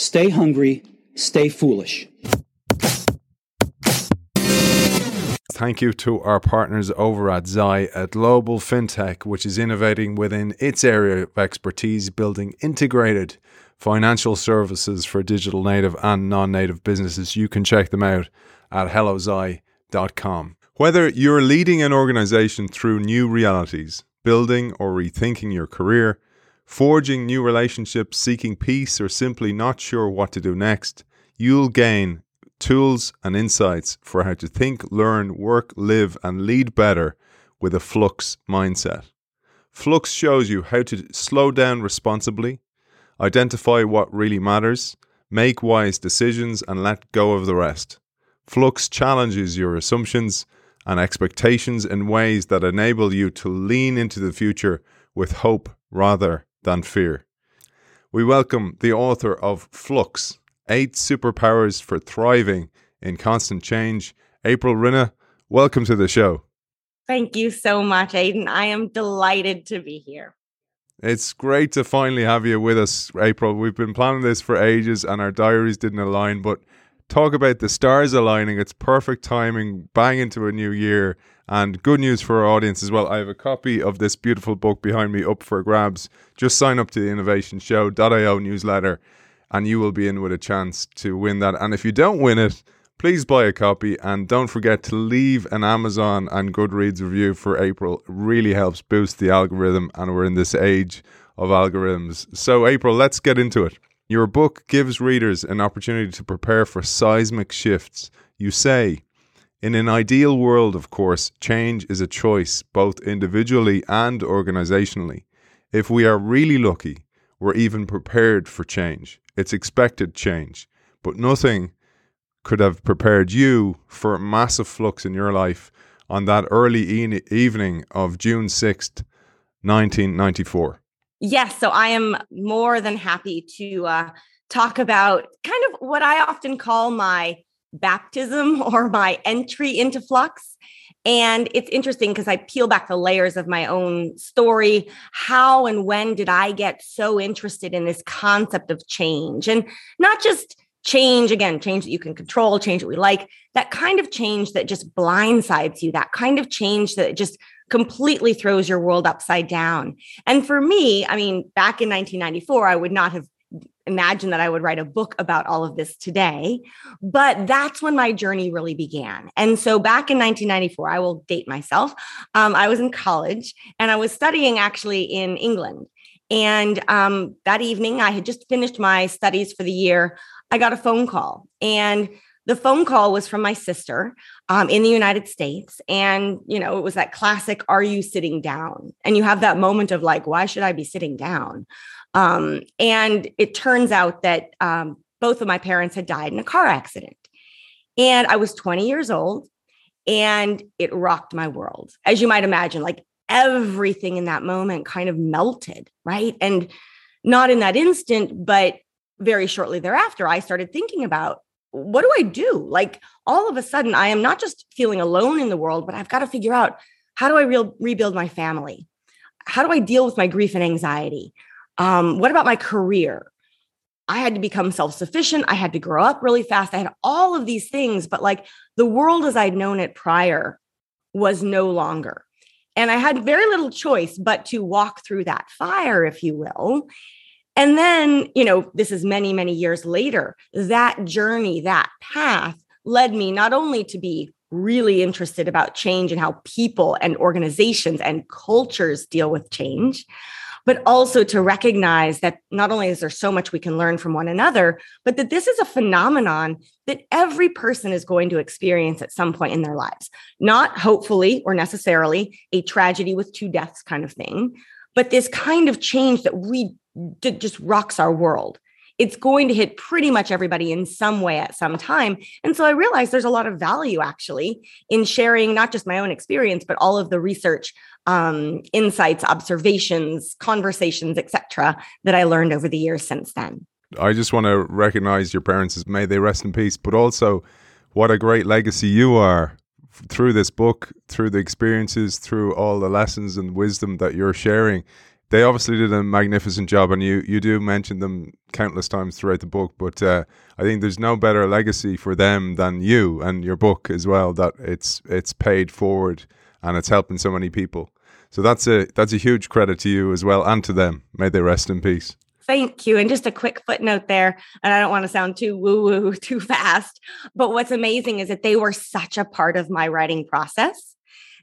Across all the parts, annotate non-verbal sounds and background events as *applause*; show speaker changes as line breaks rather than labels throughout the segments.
Stay hungry, stay foolish.
Thank you to our partners over at Zai, a global fintech which is innovating within its area of expertise, building integrated financial services for digital native and non native businesses. You can check them out at hellozai.com. Whether you're leading an organization through new realities, building or rethinking your career, forging new relationships, seeking peace, or simply not sure what to do next, you'll gain tools and insights for how to think, learn, work, live, and lead better with a Flux mindset. Flux shows you how to slow down responsibly, identify what really matters, make wise decisions, and let go of the rest. Flux challenges your assumptions and expectations in ways that enable you to lean into the future with hope rather than fear. We welcome the author of Flux Eight Superpowers for Thriving in Constant Change, April Rinne. Welcome to the show.
Thank you so much, Aidan. I am delighted to be here.
It's great to finally have you with us, April. We've been planning this for ages and our diaries didn't align, but talk about the stars aligning. It's perfect timing, bang into a new year, and good news for our audience as well. I have a copy of this beautiful book behind me up for grabs. Just sign up to the Innovation Show.io newsletter, and you will be in with a chance to win that. And if you don't win it, please buy a copy and don't forget to leave an Amazon and Goodreads review for April. It really helps boost the algorithm, and we're in this age of algorithms. So, April, let's get into it. Your book gives readers an opportunity to prepare for seismic shifts. You say, in an ideal world, of course, change is a choice, both individually and organizationally. If we are really lucky, we're even prepared for change. It's expected change. But nothing could have prepared you for a massive flux in your life on that early e- evening of June 6th, 1994.
Yes. So I am more than happy to uh, talk about kind of what I often call my baptism *laughs* or my entry into flux. And it's interesting because I peel back the layers of my own story. How and when did I get so interested in this concept of change? And not just change, again, change that you can control, change that we like, that kind of change that just blindsides you, that kind of change that just completely throws your world upside down. And for me, I mean, back in 1994, I would not have imagined that I would write a book about all of this today, but that's when my journey really began. And so back in 1994, I will date myself. Um, I was in college and I was studying actually in England. And um, that evening, I had just finished my studies for the year. I got a phone call, and the phone call was from my sister um, in the United States. And, you know, it was that classic, are you sitting down? And you have that moment of like, why should I be sitting down? Um, and it turns out that um, both of my parents had died in a car accident. And I was 20 years old and it rocked my world. As you might imagine, like everything in that moment kind of melted, right? And not in that instant, but very shortly thereafter, I started thinking about what do I do? Like all of a sudden, I am not just feeling alone in the world, but I've got to figure out how do I re- rebuild my family? How do I deal with my grief and anxiety? Um, what about my career? I had to become self sufficient. I had to grow up really fast. I had all of these things, but like the world as I'd known it prior was no longer. And I had very little choice but to walk through that fire, if you will, and then, you know, this is many, many years later, that journey, that path led me not only to be really interested about change and how people and organizations and cultures deal with change, but also to recognize that not only is there so much we can learn from one another, but that this is a phenomenon that every person is going to experience at some point in their lives. Not hopefully or necessarily a tragedy with two deaths kind of thing, but this kind of change that we just rocks our world. It's going to hit pretty much everybody in some way at some time. And so I realized there's a lot of value actually in sharing not just my own experience, but all of the research, um, insights, observations, conversations, etc., that I learned over the years since then.
I just want to recognize your parents as may they rest in peace, but also what a great legacy you are through this book, through the experiences, through all the lessons and wisdom that you're sharing they obviously did a magnificent job, and you you do mention them countless times throughout the book. But uh, I think there's no better legacy for them than you and your book as well. That it's it's paid forward and it's helping so many people. So that's a that's a huge credit to you as well and to them. May they rest in peace.
Thank you. And just a quick footnote there, and I don't want to sound too woo woo *laughs* too fast, but what's amazing is that they were such a part of my writing process.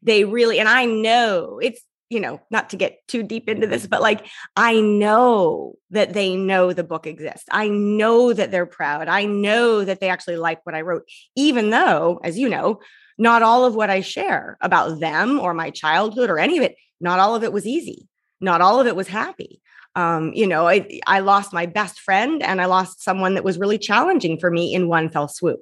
They really, and I know it's you know, not to get too deep into this, but like I know that they know the book exists. I know that they're proud. I know that they actually like what I wrote, even though, as you know, not all of what I share about them or my childhood or any of it, not all of it was easy. Not all of it was happy. Um, you know, I, I lost my best friend and I lost someone that was really challenging for me in one fell swoop.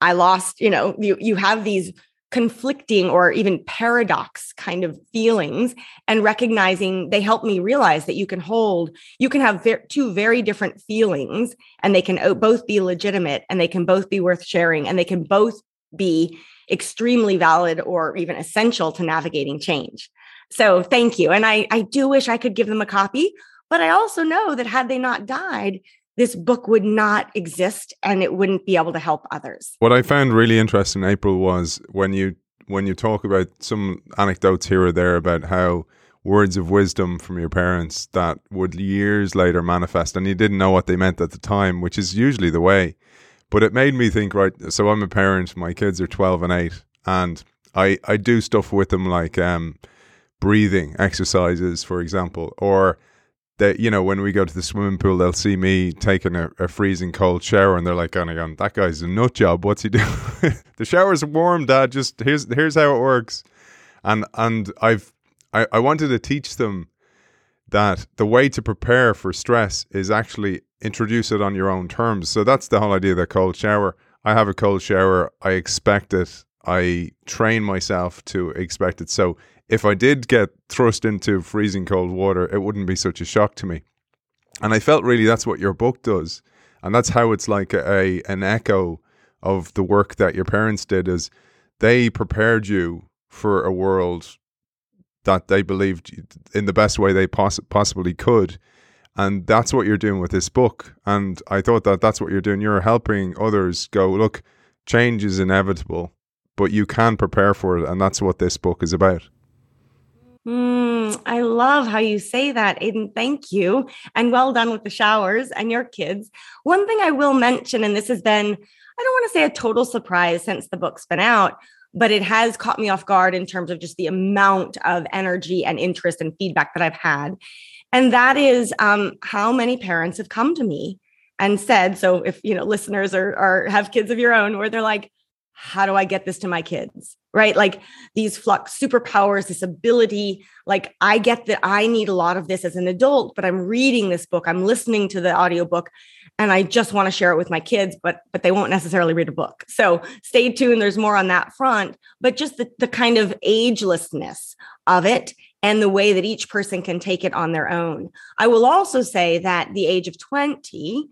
I lost, you know, you you have these conflicting or even paradox kind of feelings and recognizing they help me realize that you can hold you can have ver- two very different feelings and they can oh, both be legitimate and they can both be worth sharing and they can both be extremely valid or even essential to navigating change. So thank you. And i i do wish i could give them a copy but i also know that had they not died this book would not exist and it wouldn't be able to help others.
What I found really interesting, April, was when you when you talk about some anecdotes here or there about how words of wisdom from your parents that would years later manifest and you didn't know what they meant at the time, which is usually the way. But it made me think, right, so I'm a parent, my kids are 12 and 8, and I, I do stuff with them like um, breathing exercises, for example, or that you know when we go to the swimming pool they'll see me taking a, a freezing cold shower and they're like of going that guy's a nut job. What's he doing? *laughs* The shower's warm dad. Just here's here's how it works. And and i've I, I wanted to teach them that the way to prepare for stress is actually introduce it on your own terms. So that's the whole idea of the cold shower. I have a cold shower. I expect it. I train myself to expect it. So if I did get thrust into freezing cold water, it wouldn't be such a shock to me. And I felt really that's what your book does. And that's how it's like a, a an echo of the work that your parents did is they prepared you for a world that they believed in the best way they poss- possibly could. And that's what you're doing with this book. And i thought that that's what you're doing. You're helping others go look change is inevitable but you can prepare for it. And that's what this book is about
Mm, I love how you say that, Aidan. Thank you. And well done with the showers and your kids. One thing I will mention, and this has been, I don't want to say a total surprise since the book's been out, but it has caught me off guard in terms of just the amount of energy and interest and feedback that I've had. And that is um, how many parents have come to me and said, so if you know listeners are, are have kids of your own, where they're like, how do I get this to my kids? Right. Like these flux superpowers, this ability. Like I get that I need a lot of this as an adult, but I'm reading this book, I'm listening to the audiobook, and I just want to share it with my kids, but but they won't necessarily read a book. So stay tuned. There's more on that front, but just the, the kind of agelessness of it and the way that each person can take it on their own. I will also say that the age of 20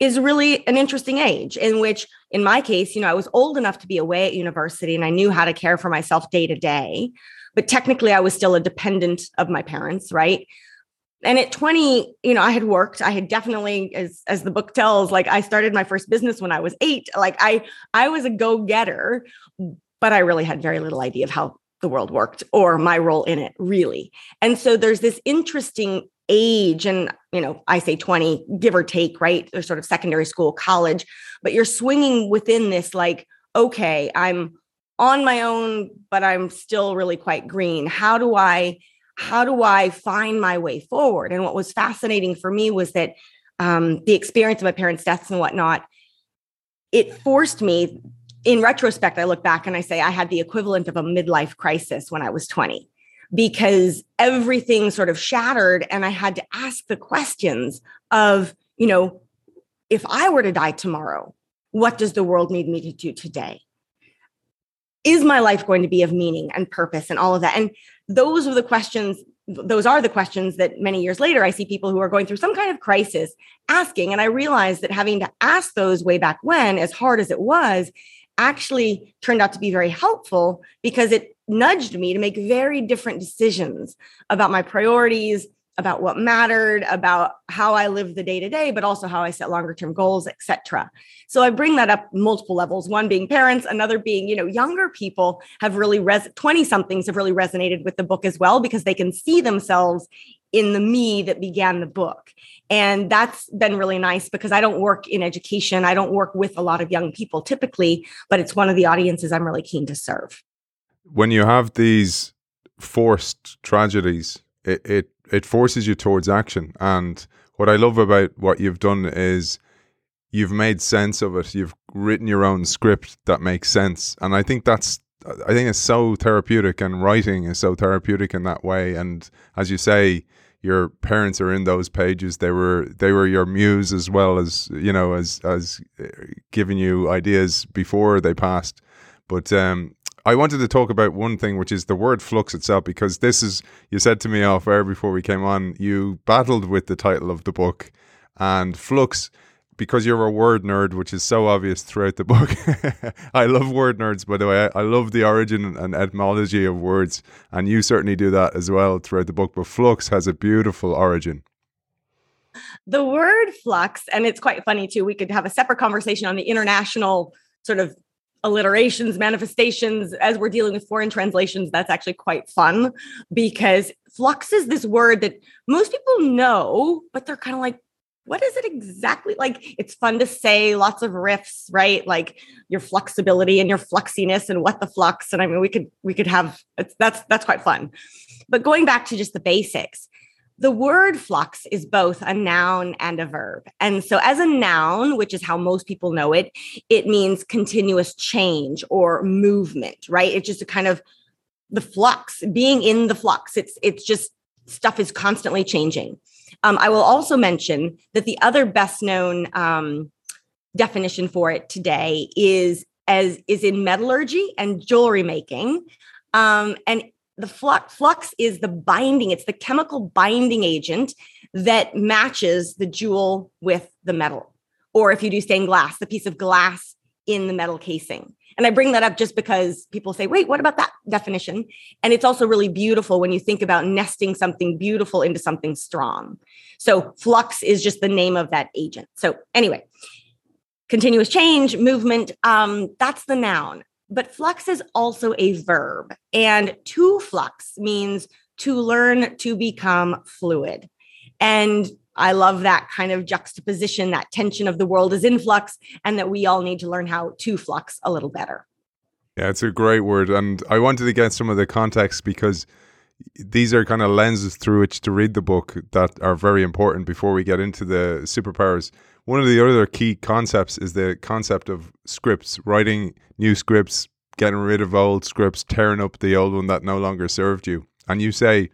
is really an interesting age in which in my case you know i was old enough to be away at university and i knew how to care for myself day to day but technically i was still a dependent of my parents right? And at 20 you know i had worked i had definitely as as the book tells like i started my first business when i was 8 like i i was a go-getter but i really had very little idea of how the world worked or my role in it really. And so there's this interesting age and you know i say 20 give or take right? Or sort of secondary school college but you're swinging within this like okay i'm on my own but i'm still really quite green. How do i how do i find my way forward? And what was fascinating for me was that um, the experience of my parents deaths and whatnot it forced me in retrospect i look back and i say i had the equivalent of a midlife crisis when i was 20 because everything sort of shattered and I had to ask the questions of, you know, if I were to die tomorrow, what does the world need me to do today? Is my life going to be of meaning and purpose and all of that? And those are the questions those are the questions that many years later I see people who are going through some kind of crisis asking. And I realized that having to ask those way back when, as hard as it was, actually turned out to be very helpful because it nudged me to make very different decisions about my priorities, about what mattered, about how I live the day to day, but also how I set longer term goals, etc. So I bring that up multiple levels. One being parents, another being, you know, younger people have really res 20 somethings have really resonated with the book as well because they can see themselves in the me that began the book. And that's been really nice because I don't work in education. I don't work with a lot of young people typically, but it's one of the audiences I'm really keen to serve.
When you have these forced tragedies, it, it it forces you towards action. And what I love about what you've done is you've made sense of it. You've written your own script that makes sense. And I think that's I think it's so therapeutic and writing is so therapeutic in that way. And as you say, your parents are in those pages. They were they were your muse as well as you know as as giving you ideas before they passed. But um, I wanted to talk about one thing, which is the word flux itself, because this is, you said to me off air before we came on, you battled with the title of the book. And flux, because you're a word nerd, which is so obvious throughout the book. *laughs* I love word nerds, by the way. I, I love the origin and etymology of words. And you certainly do that as well throughout the book. But flux has a beautiful origin
the word flux and it's quite funny too we could have a separate conversation on the international sort of alliterations, manifestations, as we're dealing with foreign translations, that's actually quite fun because flux is this word that most people know, but they're kind of like, what is it exactly? Like, it's fun to say, lots of riffs, right? Like your flexibility and your fluxiness and what the flux. And I mean, we could, we could have, that's, that's quite fun. But going back to just the basics, the word flux is both a noun and a verb. And so, as a noun, which is how most people know it, it means continuous change or movement, right? It's just a kind of the flux, being in the flux. It's it's just stuff is constantly changing. Um, I will also mention that the other best known um, definition for it today is as is in metallurgy and jewelry making. Um, and the flux, flux is the binding, it's the chemical binding agent that matches the jewel with the metal. Or if you do stained glass, the piece of glass in the metal casing. And I bring that up just because people say, wait, what about that definition? And it's also really beautiful when you think about nesting something beautiful into something strong. So, flux is just the name of that agent. So, anyway, continuous change, movement, um, that's the noun but flux is also a verb. And to flux means to learn to become fluid. And I love that kind of juxtaposition, that tension of the world is in flux, and that we all need to learn how to flux a little better.
Yeah, it's a great word. And I wanted to get some of the context because these are kind of lenses through which to read the book that are very important before we get into the superpowers. One of the other key concepts is the concept of scripts, writing new scripts, getting rid of old scripts, tearing up the old one that no longer served you. And you say,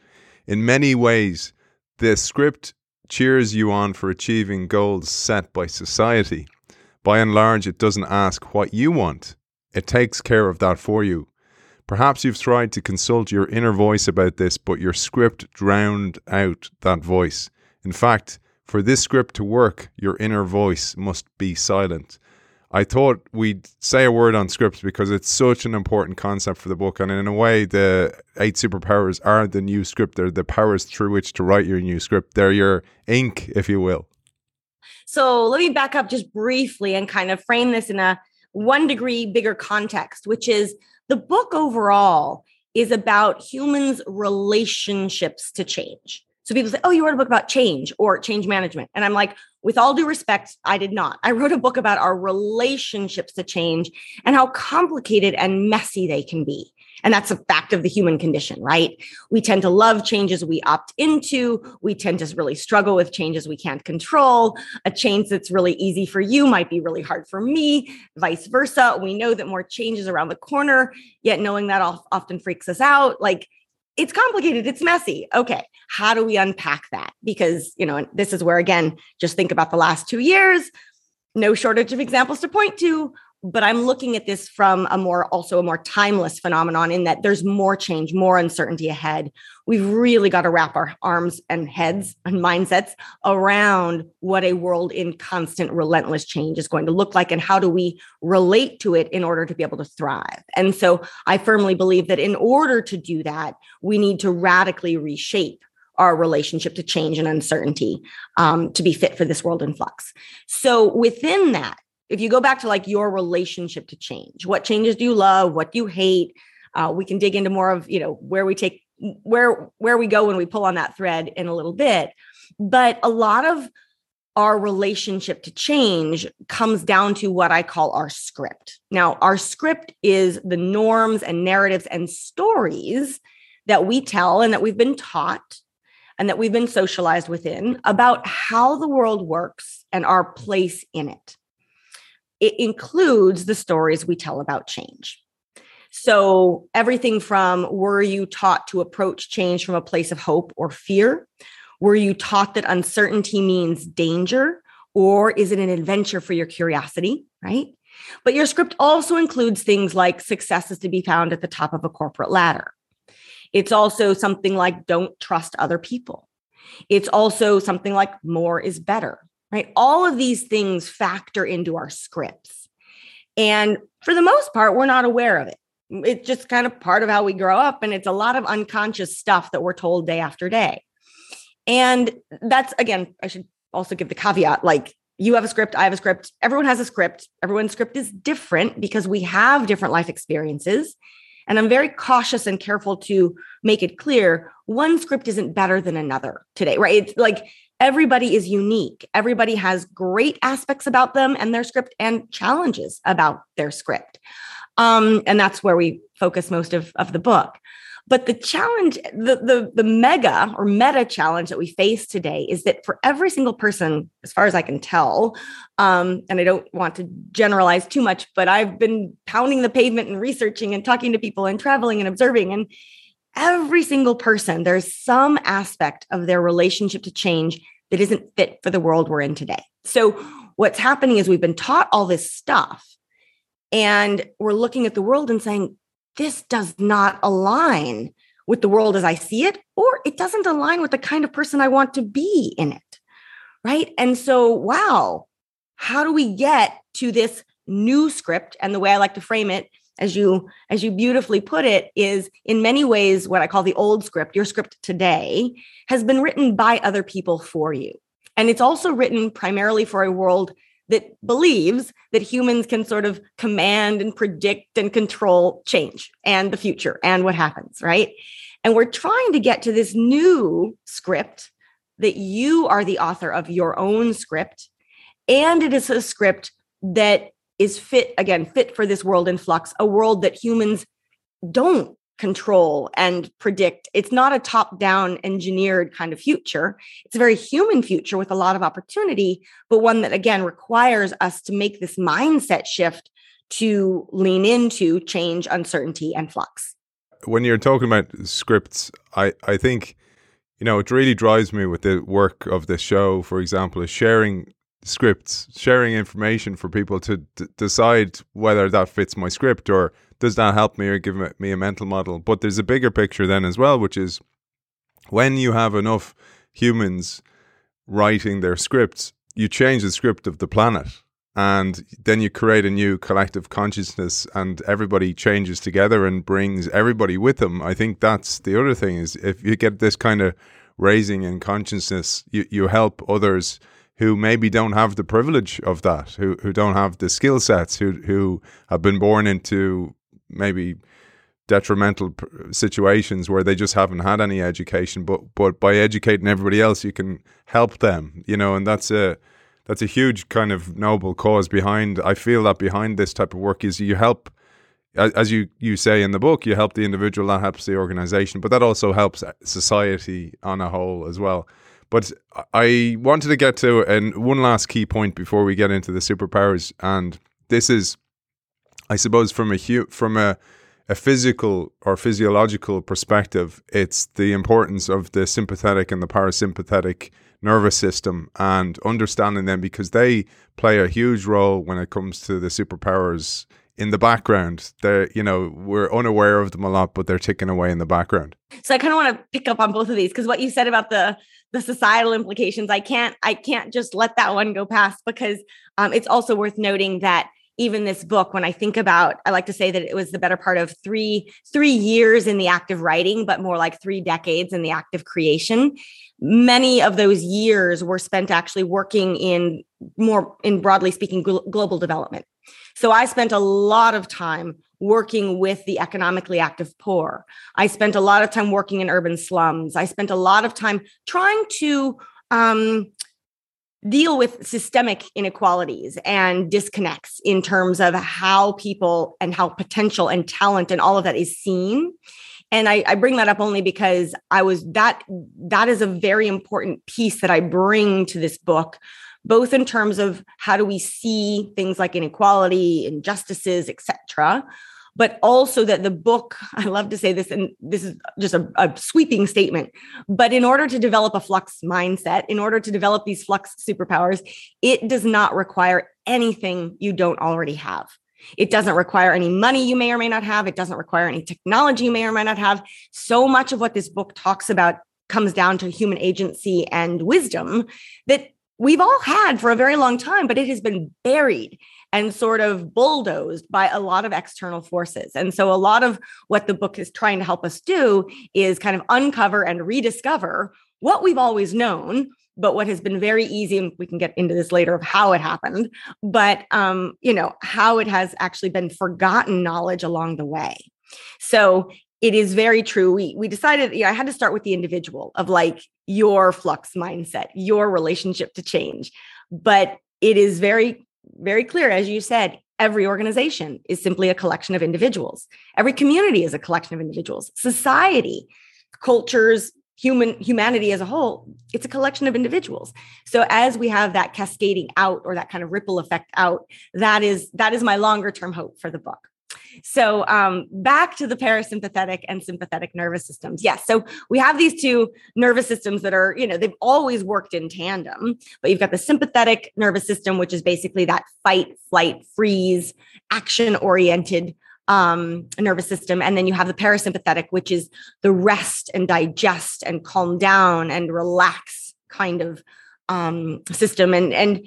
in many ways, the script cheers you on for achieving goals set by society. By and large, it doesn't ask what you want, it takes care of that for you. Perhaps you've tried to consult your inner voice about this, but your script drowned out that voice. In fact, for this script to work, your inner voice must be silent. I thought we'd say a word on scripts because it's such an important concept for the book. And in a way, the eight superpowers are the new script. They're the powers through which to write your new script. They're your ink, if you will.
So let me back up just briefly and kind of frame this in a one degree bigger context, which is the book overall is about humans' relationships to change. So people say, Oh, you wrote a book about change or change management. And I'm like, with all due respect, I did not. I wrote a book about our relationships to change and how complicated and messy they can be. And that's a fact of the human condition, right? We tend to love changes we opt into. We tend to really struggle with changes we can't control. A change that's really easy for you might be really hard for me, vice versa. We know that more change is around the corner, yet knowing that often freaks us out. Like it's complicated, it's messy. Okay, how do we unpack that? Because, you know, this is where, again, just think about the last two years, no shortage of examples to point to but I'm looking at this from a more also a more timeless phenomenon in that there's more change, more uncertainty ahead. We've really got to wrap our arms and heads and mindsets around what a world in constant, relentless change is going to look like and how do we relate to it in order to be able to thrive. And so I firmly believe that in order to do that, we need to radically reshape our relationship to change and uncertainty um, to be fit for this world in flux. So within that, if you go back to like your relationship to change, what changes do you love? What do you hate? Uh, we can dig into more of you know where we take where where we go when we pull on that thread in a little bit. But a lot of our relationship to change comes down to what I call our script. Now, our script is the norms and narratives and stories that we tell and that we've been taught and that we've been socialized within about how the world works and our place in it it includes the stories we tell about change. So, everything from were you taught to approach change from a place of hope or fear? Were you taught that uncertainty means danger? Or is it an adventure for your curiosity? Right. But your script also includes things like success is to be found at the top of a corporate ladder. It's also something like don't trust other people. It's also something like more is better right? All of these things factor into our scripts. And for the most part, we're not aware of it. It's just kind of part of how we grow up. And it's a lot of unconscious stuff that we're told day after day. And that's, again, I should also give the caveat like, you have a script, I have a script, everyone has a script. Everyone's script is different because we have different life experiences. And I'm very cautious and careful to make it clear one script isn't better than another today, right? It's like everybody is unique. Everybody has great aspects about them and their script and challenges about their script. Um, and that's where we focus most of, of the book. But the challenge, the, the, the mega or meta challenge that we face today is that for every single person, as far as I can tell, um, and I don't want to generalize too much, but I've been pounding the pavement and researching and talking to people and traveling and observing. And every single person, there's some aspect of their relationship to change that isn't fit for the world we're in today. So, what's happening is we've been taught all this stuff, and we're looking at the world and saying, this does not align with the world as I see it, or it doesn't align with the kind of person I want to be in it. Right. And so, wow, how do we get to this new script? And the way I like to frame it as you as you beautifully put it is in many ways what i call the old script your script today has been written by other people for you. And it's also written primarily for a world that believes that humans can sort of command and predict and control change and the future and what happens right? And we're trying to get to this new script that you are the author of your own script and it is a script that is fit again fit for this world in flux a world that humans don't control and predict. It's not a top down engineered kind of future. It's a very human future with a lot of opportunity but one that again requires us to make this mindset shift to lean into change uncertainty and flux.
When you're talking about scripts i i think you know it really drives me with the work of this show. For example is sharing scripts, sharing information for people to d- decide whether that fits my script or does that help me or give me a mental model. But there's a bigger picture then as well, which is when you have enough humans writing their scripts, you change the script of the planet. And then you create a new collective consciousness, and everybody changes together and brings everybody with them. I think that's the other thing is if you get this kind of raising in consciousness, you, you help others who maybe don't have the privilege of that, who who don't have the skill sets, who who have been born into maybe detrimental situations where they just haven't had any education. But but by educating everybody else, you can help them, you know, and that's a that's a huge kind of noble cause behind. I feel that behind this type of work is you help. As you, you say in the book, you help the individual, that helps the organization, but that also helps uh, society on a whole as well. But I wanted to get to and one last key point before we get into the superpowers, and this is, I suppose, from a hu- from a a physical or physiological perspective, it's the importance of the sympathetic and the parasympathetic nervous system and understanding them because they play a huge role when it comes to the superpowers in the background. They're, you know, we're unaware of them a lot, but they're ticking away in the background.
So I kind of want to pick up on both of these because what you said about the the societal implications, I can't I can't just let that one go past because um, it's also worth noting that even this book when i think about i like to say that it was the better part of three three years in the act of writing but more like three decades in the act of creation. Many of those years were spent actually working in more in broadly speaking gl- global development. So I spent a lot of time working with the economically active poor. I spent a lot of time working in urban slums. I spent a lot of time trying to um, deal with systemic inequalities and disconnects in terms of how people and how potential and talent and all of that is seen and I, I, bring that up only because i was that that is a very important piece that i bring to this book both in terms of how do we see things like inequality, injustices, etc., but also that the book, *laughs* I love to say this, and this is just a, a, sweeping statement, but in order to develop a flux mindset, in order to develop these flux superpowers, it does not require anything you don't already have. It doesn't require any money you may or may not have. It doesn't require any technology you may or may not have. So much of what this book talks about comes down to human agency and wisdom that we've all had for a very long time, but it has been buried and sort of bulldozed by a lot of external forces. And so, a lot of what the book is trying to help us do is kind of uncover and rediscover what we've always known. But what has been very easy, and we can get into this later of how it happened, but um, you know, how it has actually been forgotten knowledge along the way. So it is very true. We we decided, you know, I had to start with the individual of like your flux mindset, your relationship to change. But it is very, very clear, as you said, every organization is simply a collection of individuals. Every community is a collection of individuals. Society, cultures, human humanity as a whole, it's a collection of individuals. So as we have that cascading out or that kind of ripple effect out, that is that is my longer term hope for the book. So um, back to the parasympathetic and sympathetic nervous systems. Yes. So we have these two nervous systems that are, you know, they've always worked in tandem, but you've got the sympathetic nervous system, which is basically that fight, flight, freeze, action oriented um, nervous system. And then you have the parasympathetic, which is the rest and digest and calm down and relax kind of um, system. And, and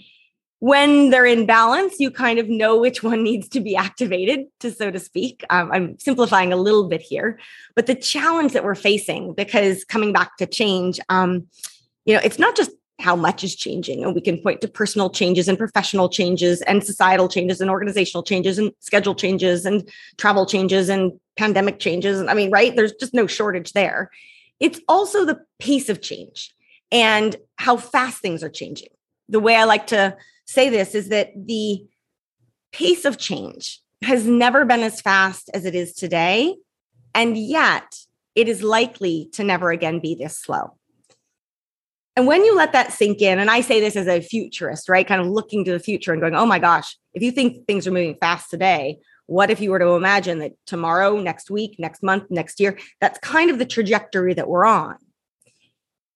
when they're in balance, you kind of know which *laughs* one needs to be activated, to so to speak. Um, I'm simplifying a little bit here, but the challenge that we're facing, because coming back to change, um, you know, it's not just how much is changing, and we can point to personal changes and professional changes and societal changes and organizational changes and schedule changes and travel changes and pandemic changes. I mean, right? There's just no shortage there. It's also the pace of change and how fast things are changing. The way I like to say this is that the pace of change has never been as fast as it is today. And yet, it is likely to never again be this slow. And when you let that sink in, and I say this as a futurist, right? Kind of looking to the future and going, oh my gosh, if you think things are moving fast today, what if you were to imagine that tomorrow, next week, next month, next year, that's kind of the trajectory that we're on.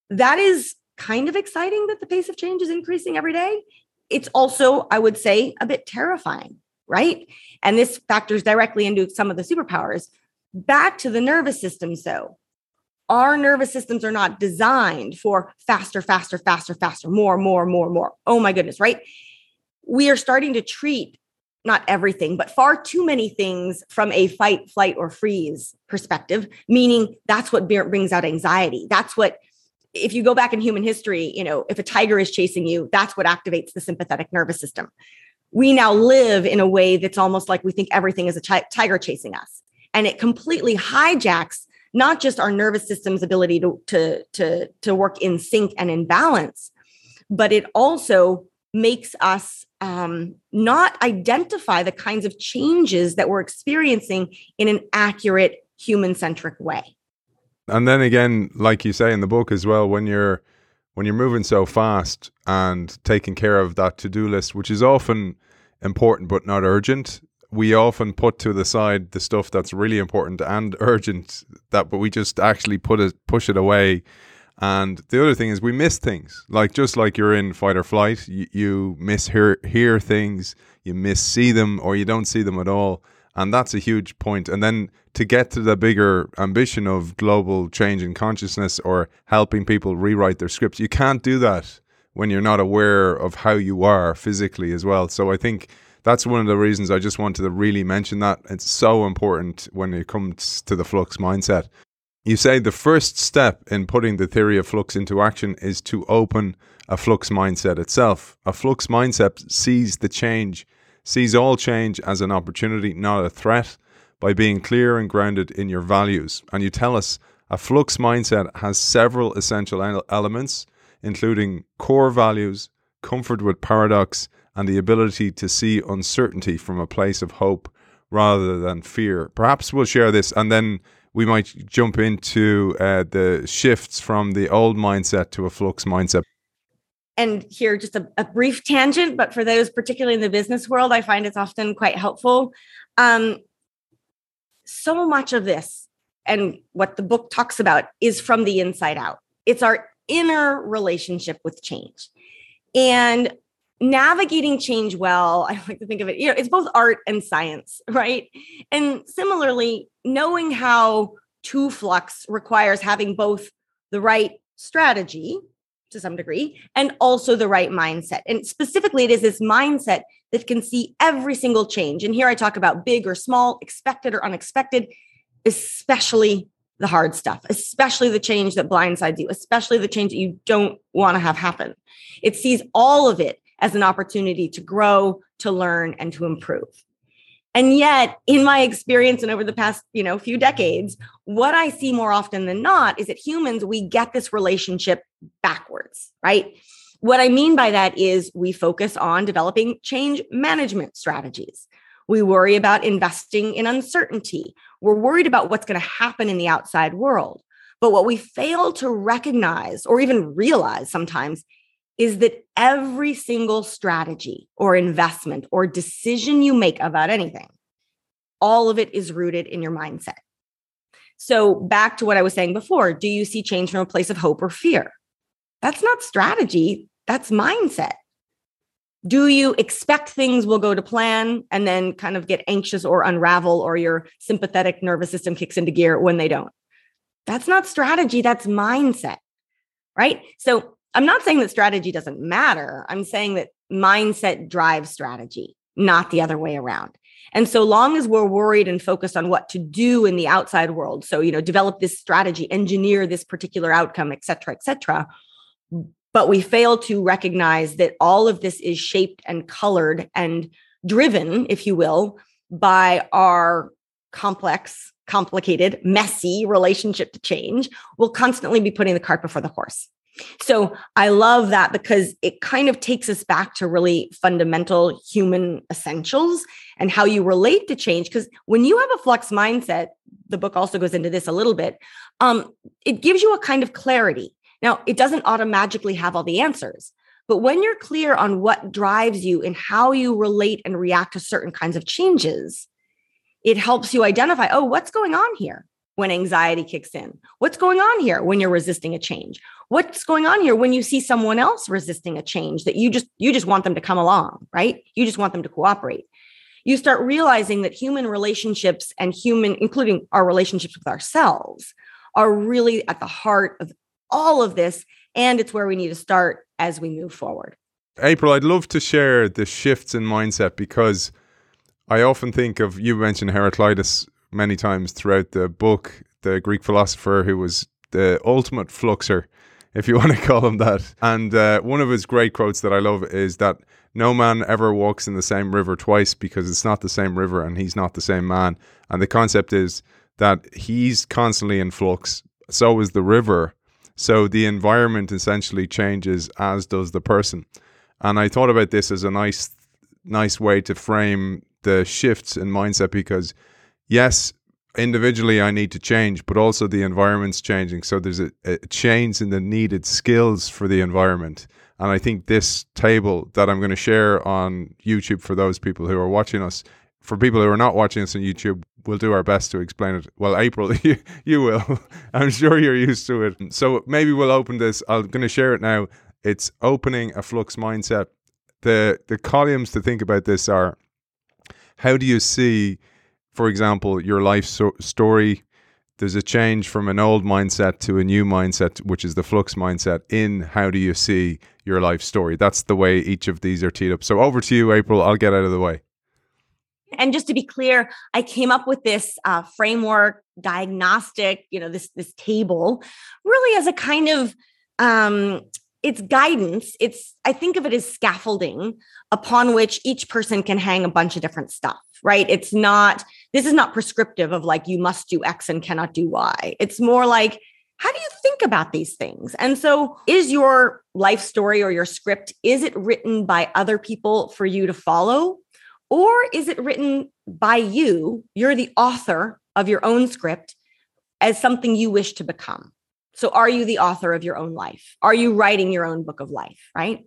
That is kind of exciting that the pace of change is increasing every day it's also, I would say, a bit terrifying, right? And this factors directly into some of the superpowers. Back to the nervous systems, though. Our nervous systems are not designed for faster, faster, faster, faster, more, more, more, more. Oh my goodness, right? We are starting to treat not everything, but far too many things from a fight, flight, or freeze perspective, meaning that's what brings out anxiety. That's what if you go back in human history, you know, if a tiger is chasing you, that's what activates the sympathetic nervous system. We now live in a way that's almost like we think everything is a tiger chasing us. And it completely hijacks not just our nervous system's ability to, to, to, to work in sync and in balance, but it also makes us um, not identify the kinds of changes that we're experiencing in an accurate human centric way.
And then again, like you say in the book as well, when you're when you're moving so fast and taking care of that to-do list, which is often important but not urgent, we often put to the side the stuff that's really important and *laughs* urgent that but we just actually put it push it away And the other thing is we miss things. Like just like you're in fight or flight, you, you miss hear, hear things, you miss see them, or you don't see them at all. And that's a huge point. And then to get to the bigger ambition of global change in consciousness or helping people rewrite their scripts, you can't do that when you're not aware of how you are physically as well. So I think that's one of the reasons I just wanted to really mention that. It's so important when it comes to the flux mindset. You say the first step in putting the theory of flux into action is to open a flux mindset itself. A flux mindset sees the change, sees all change as an opportunity, not a threat, by being clear and grounded in your values. And you tell us a flux mindset has several essential elements including core values, comfort with paradox, and the ability to see uncertainty from a place of hope rather than fear. Perhaps we'll share this and then we might jump into uh, the shifts from the old mindset to a flux mindset.
And here, just a, a, brief tangent, but for those, particularly in the business world, I find it's often quite helpful. Um, so much of this and what the book talks about is from the inside out. It's our inner relationship with change. And navigating change well, *laughs* I like to think of it, you know, it's both art and science, right? And similarly, knowing how to flux requires having both the right strategy to some degree and also the right mindset. And specifically, it is this mindset that can see every single change. And here I talk about big or small, expected or unexpected, especially the hard stuff, especially the change that blindsides you, especially the change that you don't want to have happen. It sees all of it as an opportunity to grow, to learn, and to improve. And yet, in my experience and over the past, you know, few decades, what I see more often than not is that humans we get this relationship backwards, right? What I mean by that is we focus on developing change management strategies. We worry about investing in uncertainty. We're worried about what's going to happen in the outside world. But what we fail to recognize or even realize sometimes is that every single strategy or investment or decision you make about anything, all of it is rooted in your mindset. So, back to what I was saying before do you see change from a place of hope or fear? That's not strategy, that's mindset do you expect things will go to plan and then kind of get anxious or unravel or your sympathetic nervous system kicks into gear when they don't that's not strategy that's mindset right so i'm not saying that strategy doesn't matter i'm saying that mindset drives strategy not the other way around and so long as we're worried and focused on what to do in the outside world so you know develop this strategy engineer this particular outcome et cetera et cetera but we fail to recognize that all of this is shaped and colored and driven, if you will, by our complex, complicated, messy relationship to change. We'll constantly be putting the cart before the horse. So I love that because it kind of takes us back to really fundamental human essentials and how you relate to change. Because when you have a flux mindset, the book also goes into this a little bit, um, it gives you a kind of clarity now, it doesn't automatically have all the answers, but when you're clear on what drives you and how you relate and react to certain kinds of changes, it helps you identify oh, what's going on here when anxiety kicks in? What's going on here when you're resisting a change? What's going on here when you see someone else resisting a change that you just you just want them to come along, right? You just want them to cooperate. You start realizing that human relationships and human including our relationships with ourselves are really at the heart of all of this. And it's where we need to start as we move forward.
April, I'd love to share the shifts in mindset because I often think of you mentioned Heraclitus many times throughout the book, the Greek philosopher who was the ultimate fluxer, *laughs* if you want to call him that. And uh, one of his great quotes that I love is that no man ever walks in the same river twice because it's not the same river and he's not the same man. And the concept is that he's constantly in flux, so is the river. So the environment essentially changes as does the person. And I thought about this as a nice nice way to frame the shifts in mindset because yes, individually I need to change, but also the environment's changing. So there's a, a change in the needed skills for the environment. And I think this table that I'm going to share on YouTube for those people who are watching us for people who are not watching us on YouTube, we'll do our best to explain it. Well, *laughs* April, you, you will. *laughs* I'm sure you're used to it. So maybe we'll open this. I'm going to share it now. It's opening a flux mindset. The the columns to think about this are how do you see, for example, your life so- story? There's a change from an old mindset to a new mindset, which is the flux mindset. In how do you see your life story? That's the way each of these are teed up. So over to you, April. I'll get out of the way.
And just to be clear, I came up with this uh, framework, diagnostic, you know, this this table, really as a kind of um, it's guidance. It's I think of it as scaffolding upon which each person can hang a bunch of different stuff. Right? It's not. This is not prescriptive of like you must do X and cannot do Y. It's more like how do you think about these things and so is your life story or your script is it written by other people for you to follow or is it written by you? You're the author of your own script as something you wish to become. So, are you the author of your own life? Are you writing your own book of life? Right.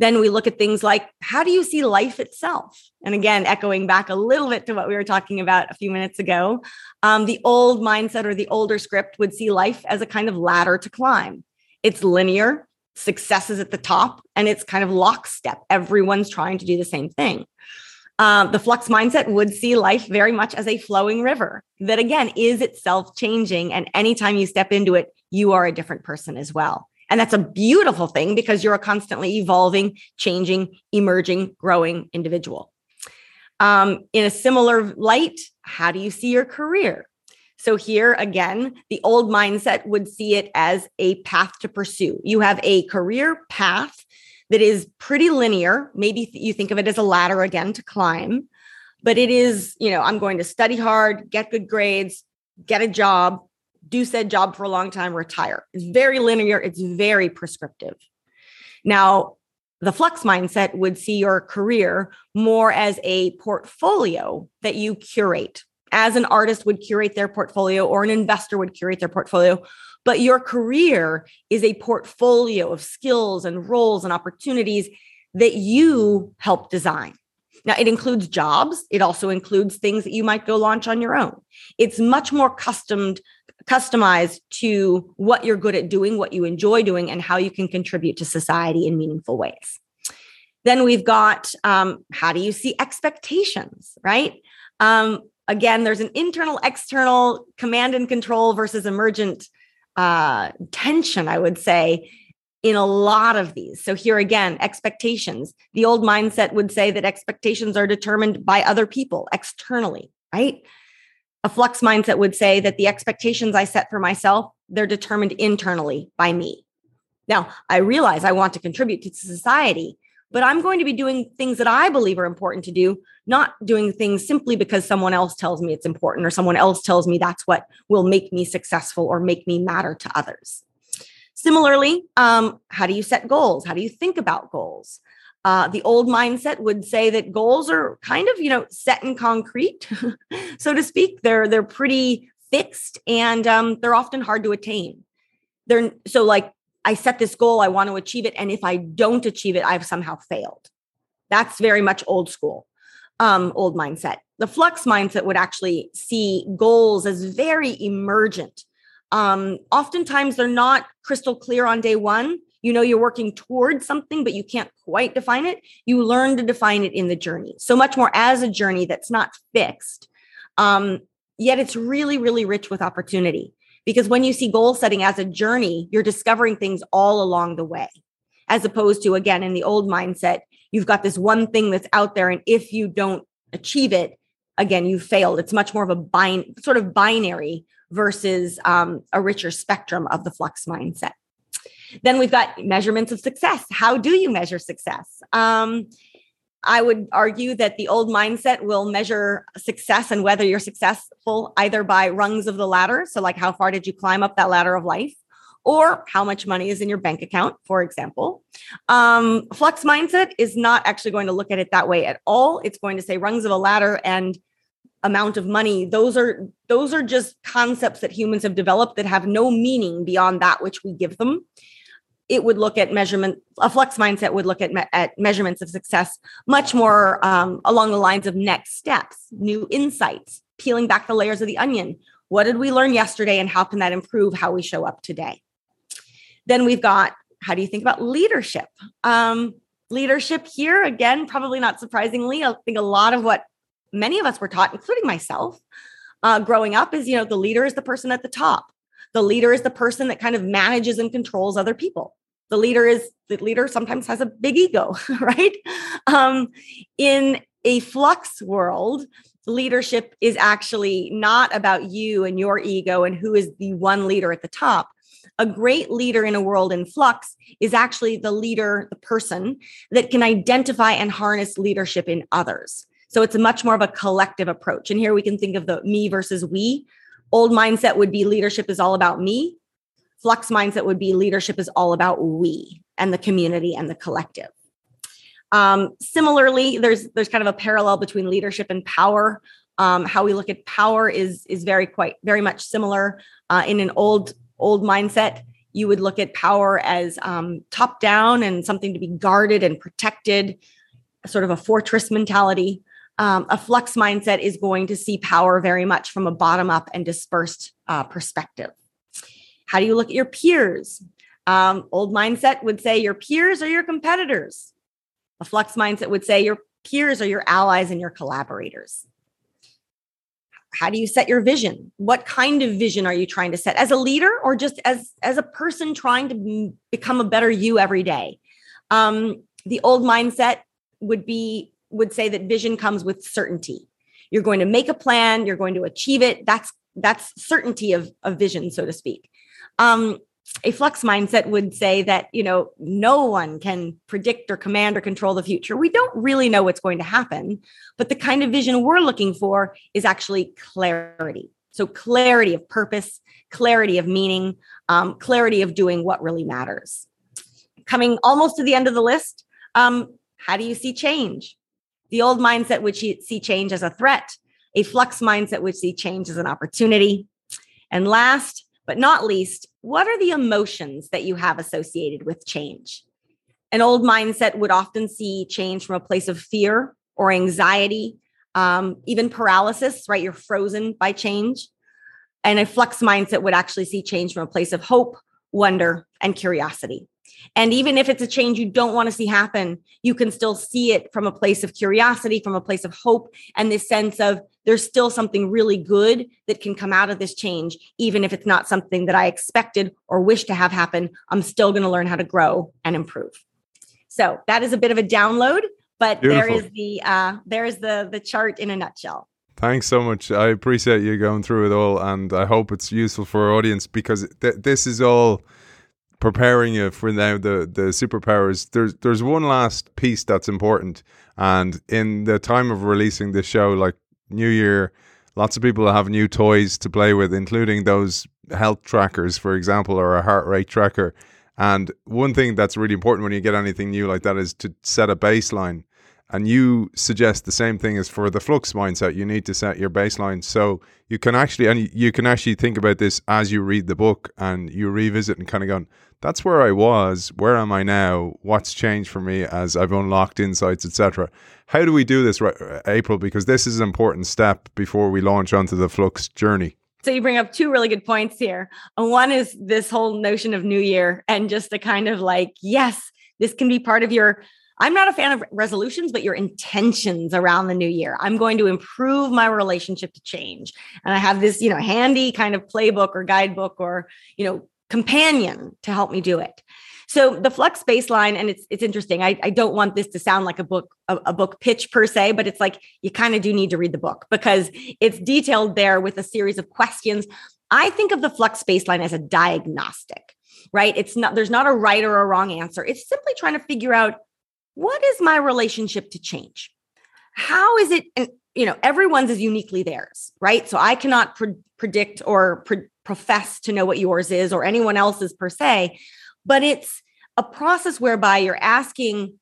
Then we look at things like how do you see life itself? And again, echoing back a little bit to what we were talking about a few minutes ago, um, the old mindset or the older script would see life as a kind of ladder to climb. It's linear, success is at the top, and it's kind of lockstep. Everyone's trying to do the same thing. Um, the flux mindset would see life very much as a flowing river that, again, is itself changing. And anytime you step into it, you are a different person as well. And that's a beautiful thing because you're a constantly evolving, changing, emerging, growing individual. Um, in a similar light, how do you see your career? So, here again, the old mindset would see it as a path to pursue. You have a career path that is pretty linear. Maybe you think of it as a ladder again to climb, but it is, you know, I'm going to study hard, get good grades, get a job, do said job for a long time, retire. It's very linear, it's very prescriptive. Now, the flux mindset would see your career more as a portfolio that you curate as an artist would curate their portfolio or an investor would curate their portfolio but your career is a portfolio of skills and roles and opportunities that you help design. Now, it includes jobs. It also includes things that you might go launch on your own. It's much more customed, customized to what you're good at doing, what you enjoy doing, and how you can contribute to society in meaningful ways. Then we've got um, how do you see expectations, right? Um, again, there's an internal, external command and control versus emergent uh, tension, I would say, in a lot of these. So, here again, expectations. The old mindset would say that expectations are determined by other people externally, right? A flux mindset would say that the expectations I set for myself, they're determined internally by me. Now, I realize I want to contribute to society, but I'm going to be doing things that I believe are important to do, not doing things simply because someone else tells me it's important or someone else tells me that's what will make me successful or make me matter to others. Similarly, um, how do you set goals? How do you think about goals? Uh, the old mindset would say that goals are kind of, you know, set in concrete, *laughs* so to speak. They're they're pretty fixed and um, they're often hard to attain. They're so like I set this goal, I want to achieve it. And if I don't achieve it, I've somehow failed. That's very much old school, um, old mindset. The flux mindset would actually see goals as very emergent. Um, oftentimes, they're not crystal clear on day one. You know, you're working towards something, but you can't quite define it. You learn to define it in the journey. So much more as a journey that's not fixed. Um, yet it's really, really rich with opportunity. Because when you see goal setting as a journey, you're discovering things all along the way, as opposed to, again, in the old mindset, you've got this one thing that's out there. And if you don't achieve it, again, you failed. It's much more of a bin- sort of binary versus um, a richer spectrum of the flux mindset. Then we've got measurements of success. How do you measure success? Um, I would argue that the old mindset will measure success and whether you're successful either by rungs of the ladder. So, like, how far did you climb up that ladder of life? Or how much money is in your bank account, for example. Um, Flux mindset is not actually going to look at it that way at all. It's going to say rungs of a ladder and amount of money those are those are just concepts that humans have developed that have no meaning beyond that which we give them it would look at measurement a flux mindset would look at, me- at measurements of success much more um, along the lines of next steps new insights peeling back the layers of the onion. What did we learn yesterday and how can that improve how we show up today? Then we've got how do you think about leadership? Um, leadership here again probably not surprisingly i think a lot of what many of us were taught including myself uh, growing up is you know the leader is the person at the top. The leader is the person that kind of manages and controls other people the leader is the leader sometimes has a big ego *laughs* right? Um, in a flux world leadership is actually not about you and your ego and who is the one leader at the top. A great leader in a world in flux is actually the leader the person that can identify and harness leadership in others. So it's much more of a collective approach. And here we can think of the me versus we. Old mindset would be leadership is all about me flux mindset would be leadership is all about we and the community and the collective. Um, similarly there's there's kind of a parallel between leadership and power. Um, how we look at power is is very quite very much similar. Uh, in an old old mindset you would look at power as um, top down and something to be guarded and protected sort of a fortress mentality. Um, a flux mindset is going to see power very much from a bottom up and dispersed uh, perspective how do you look at your peers? Um, old mindset would say your peers are your competitors. A flux mindset would say your peers are your allies and your collaborators. How do you set your vision? What kind of vision are you trying to set as a leader or just as, as a person trying to become a better you every day? Um, the old mindset would be would say that vision comes with certainty. You're going to make a plan, you're going to achieve it. That's that's certainty of, of vision, so to speak. Um, a flux mindset would say that you know no one can predict or command or control the future. We don't really know what's going to happen but the kind of vision we're looking for is actually clarity. So clarity of purpose clarity of meaning um, clarity of doing what really matters. Coming almost to the end of the list um, how do you see change? The old mindset would see change as a threat a flux mindset would see change as an opportunity. And last but not least, what are the emotions that you have associated with change? An old mindset would often see change from a place of fear or anxiety, um, even paralysis, right? You're frozen by change. And a flux mindset would actually see change from a place of hope, wonder, and curiosity. And even if it's a change you don't want to see happen, you can still see it from a place of curiosity, from a place of hope, and this sense of there's still something really good that can come out of this change, even if it's not something that I expected or wish to have happen. I'm still going to learn how to grow and improve. So that is a bit of a download, but Beautiful. there is the uh, there is the the chart in a nutshell.
Thanks so much. I appreciate you going through it all, and I hope it's useful for our audience because th- this is all preparing you for now the the superpowers. There's there's one last piece that's important, and in the time of releasing this show, like New Year, lots of people have new toys to play with, including those health trackers, for example, or a heart rate tracker. And one thing that's really important when you get anything new like that is to set a baseline. And you suggest the same thing as for the flux mindset. You need to set your baseline so you can actually and you can actually think about this as you read the book and you revisit and kind of go, that's where I was. Where am I now? What's changed for me as I've unlocked insights, etc. How do we do this, uh, April? Because this is an important step before we launch onto the Flux journey.
So you bring up two really good points here. One is this whole notion of New Year and just the kind of like, yes, this can be part of your. I'm not a fan of resolutions, but your intentions around the new year. I'm going to improve my relationship to change. And I have this, you know, handy kind of playbook or guidebook or, you know, companion to help me do it. So the flux baseline, and it's it's interesting. I, I don't want this to sound like a book a, a book pitch per se, but it's like you kind of do need to read the book because it's detailed there with a series of questions. I think of the flux baseline as a diagnostic, right? It's not there's not a right or a wrong answer. It's simply trying to figure out what is my relationship to change. How is it? And you know, everyone's is uniquely theirs, right? So I cannot pre- predict or pre- profess to know what yours is or anyone else's per se, but it's a process whereby you're asking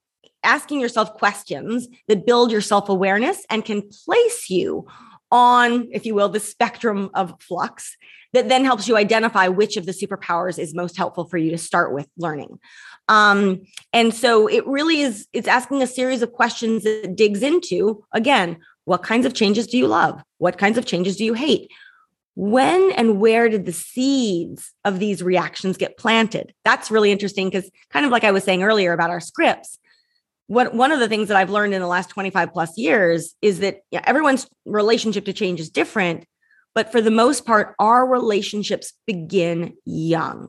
asking yourself questions that build your self-awareness and can place you on, if you will, the spectrum of flux that then helps you identify which of the superpowers is most helpful for you to start with learning. Um, and so it really is, it's asking a series of questions that digs into, again, what kinds of changes do you love? What kinds of changes do you hate? When and where did the seeds of these reactions get planted? That's really interesting because, kind of like I was saying earlier about our scripts, what one of the things that I've learned in the last 25 plus years is that know, everyone's relationship to change is different, but for the most part, our relationships begin young.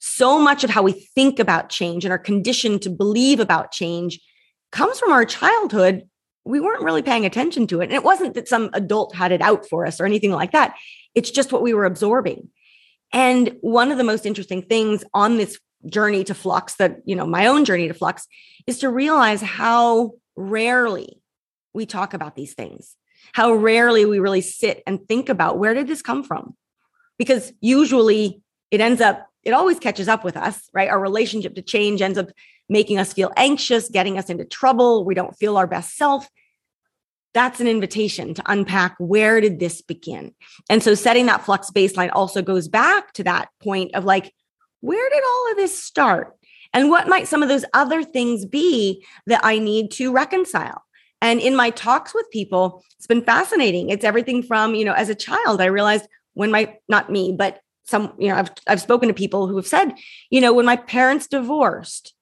So much of how we think about change and are conditioned to believe about change comes from our childhood. We weren't really paying attention to it. And it wasn't that some adult had it out for us or anything like that. It's just what we were absorbing. And one of the most interesting things on this journey to flux that, you know, my own journey to flux is to realize how rarely we talk about these things how rarely we really sit and think about where did this come from? Because usually it ends up, it always catches up with us, right? Our relationship to change ends up making us feel anxious, getting us into trouble. We don't feel our best self. That's an invitation to unpack where did this begin? And so setting that flux baseline also goes back to that point of like, where did all of this start? And what might some of those other things be that I need to reconcile? And in my talks with people, it's been fascinating. It's everything from, you know, as a child, I realized when my, not me, but some, you know, I've, I've spoken to people who have said, you know, when my parents divorced,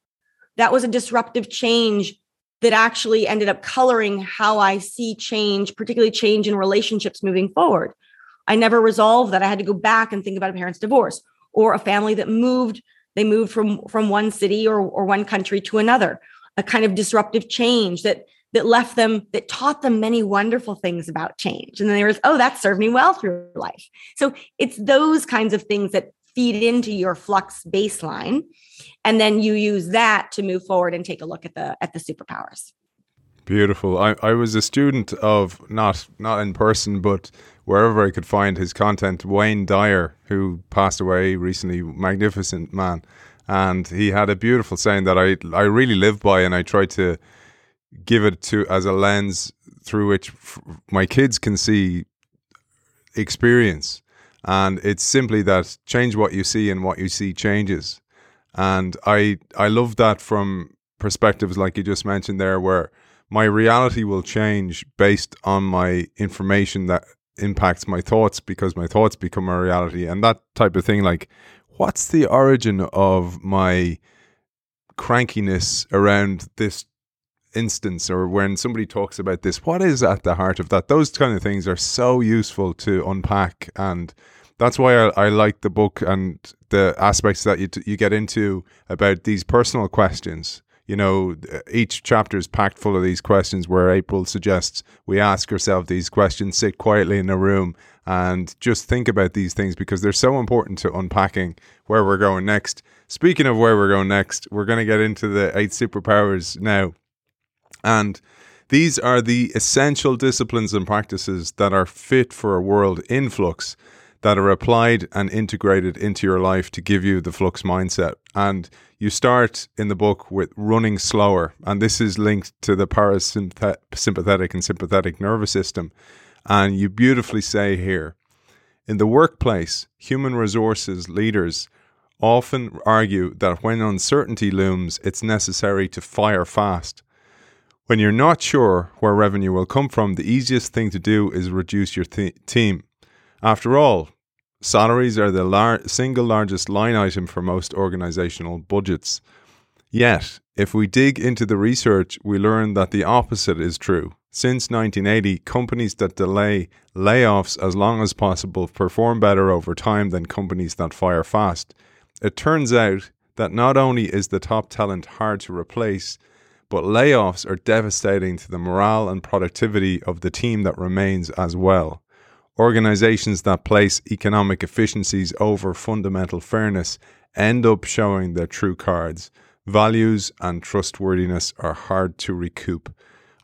that was a disruptive change that actually ended up coloring how I see change, particularly change in relationships moving forward. I never resolved that. I had to go back and think about a parent's divorce or a family that moved, they moved from, from one city or, or one country to another, a kind of disruptive change that that left them, that taught them many wonderful things about change. And then there was, oh, that served me well through life. So it's those kinds of things that feed into your flux baseline. And then you use that to move forward and take a look at the at the superpowers.
Beautiful. I, I was a student of not not in person, but wherever I could find his content, Wayne Dyer, who passed away recently, magnificent man. And he had a beautiful saying that I I really live by and I try to give it to as a lens through which f- my kids can see experience. And it's simply that change what you see and what you see changes. And i i love that from perspectives like you just mentioned there where my reality will change based on my information that impacts my thoughts because my thoughts become my reality. And that type of thing like what's the origin of my crankiness around this instance or when somebody talks about this, what is at the heart of that? Those kind of things are so useful to unpack. And that's why I, I like the book and the aspects that you, t- you get into about these personal questions. You know, each chapter is packed full of these questions where April suggests we ask ourselves these questions, sit quietly in a room and just think about these things because they're so important to unpacking where we're going next. Speaking of where we're going next, we're going to get into the eight superpowers now. And these are the essential disciplines and practices that are fit for a world in flux that are applied and integrated into your life to give you the flux mindset. And you start in the book with running slower, and this is linked to the parasympathetic and sympathetic nervous system. And you beautifully say here in the workplace, human resources leaders often argue that when uncertainty looms, it's necessary to fire fast. When you're not sure where revenue will come from, the easiest thing to do is reduce your th- team. After all, salaries are the lar- single largest line item for most organizational budgets. Yet, if we dig into the research, we learn that the opposite is true. Since 1980, companies that delay layoffs as long as possible perform better over time than companies that fire fast. It turns out that not only is the top talent hard to replace, but layoffs are devastating to the morale and productivity of the team that remains as well. Organizations that place economic efficiencies over fundamental fairness end up showing their true cards. Values and trustworthiness are hard to recoup.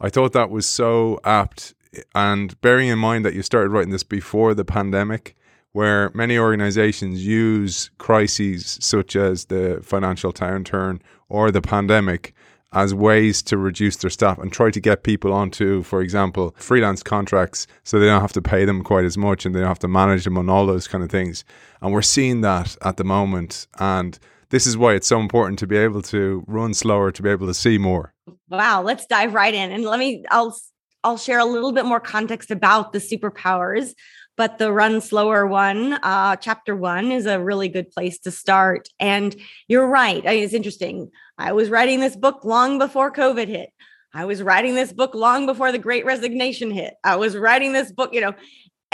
I thought that was so apt. And bearing in mind that you started writing this before the pandemic, where many organizations use crises such as the financial downturn or the pandemic as ways to reduce their staff and try to get people onto, for example, freelance contracts so they don't have to pay them quite as much and they don't have to manage them on all those kind of things. And we're seeing that at the moment. And this is why it's so important to be able to run slower, to be able to see more.
Wow, let's dive right in. And let me, I'll, I'll share a little bit more context about the superpowers but the run slower one uh, chapter one is a really good place to start. And you're right I mean, it's interesting. I was writing this book long before covid hit. I was writing this book long before the great resignation hit. I was writing this book you know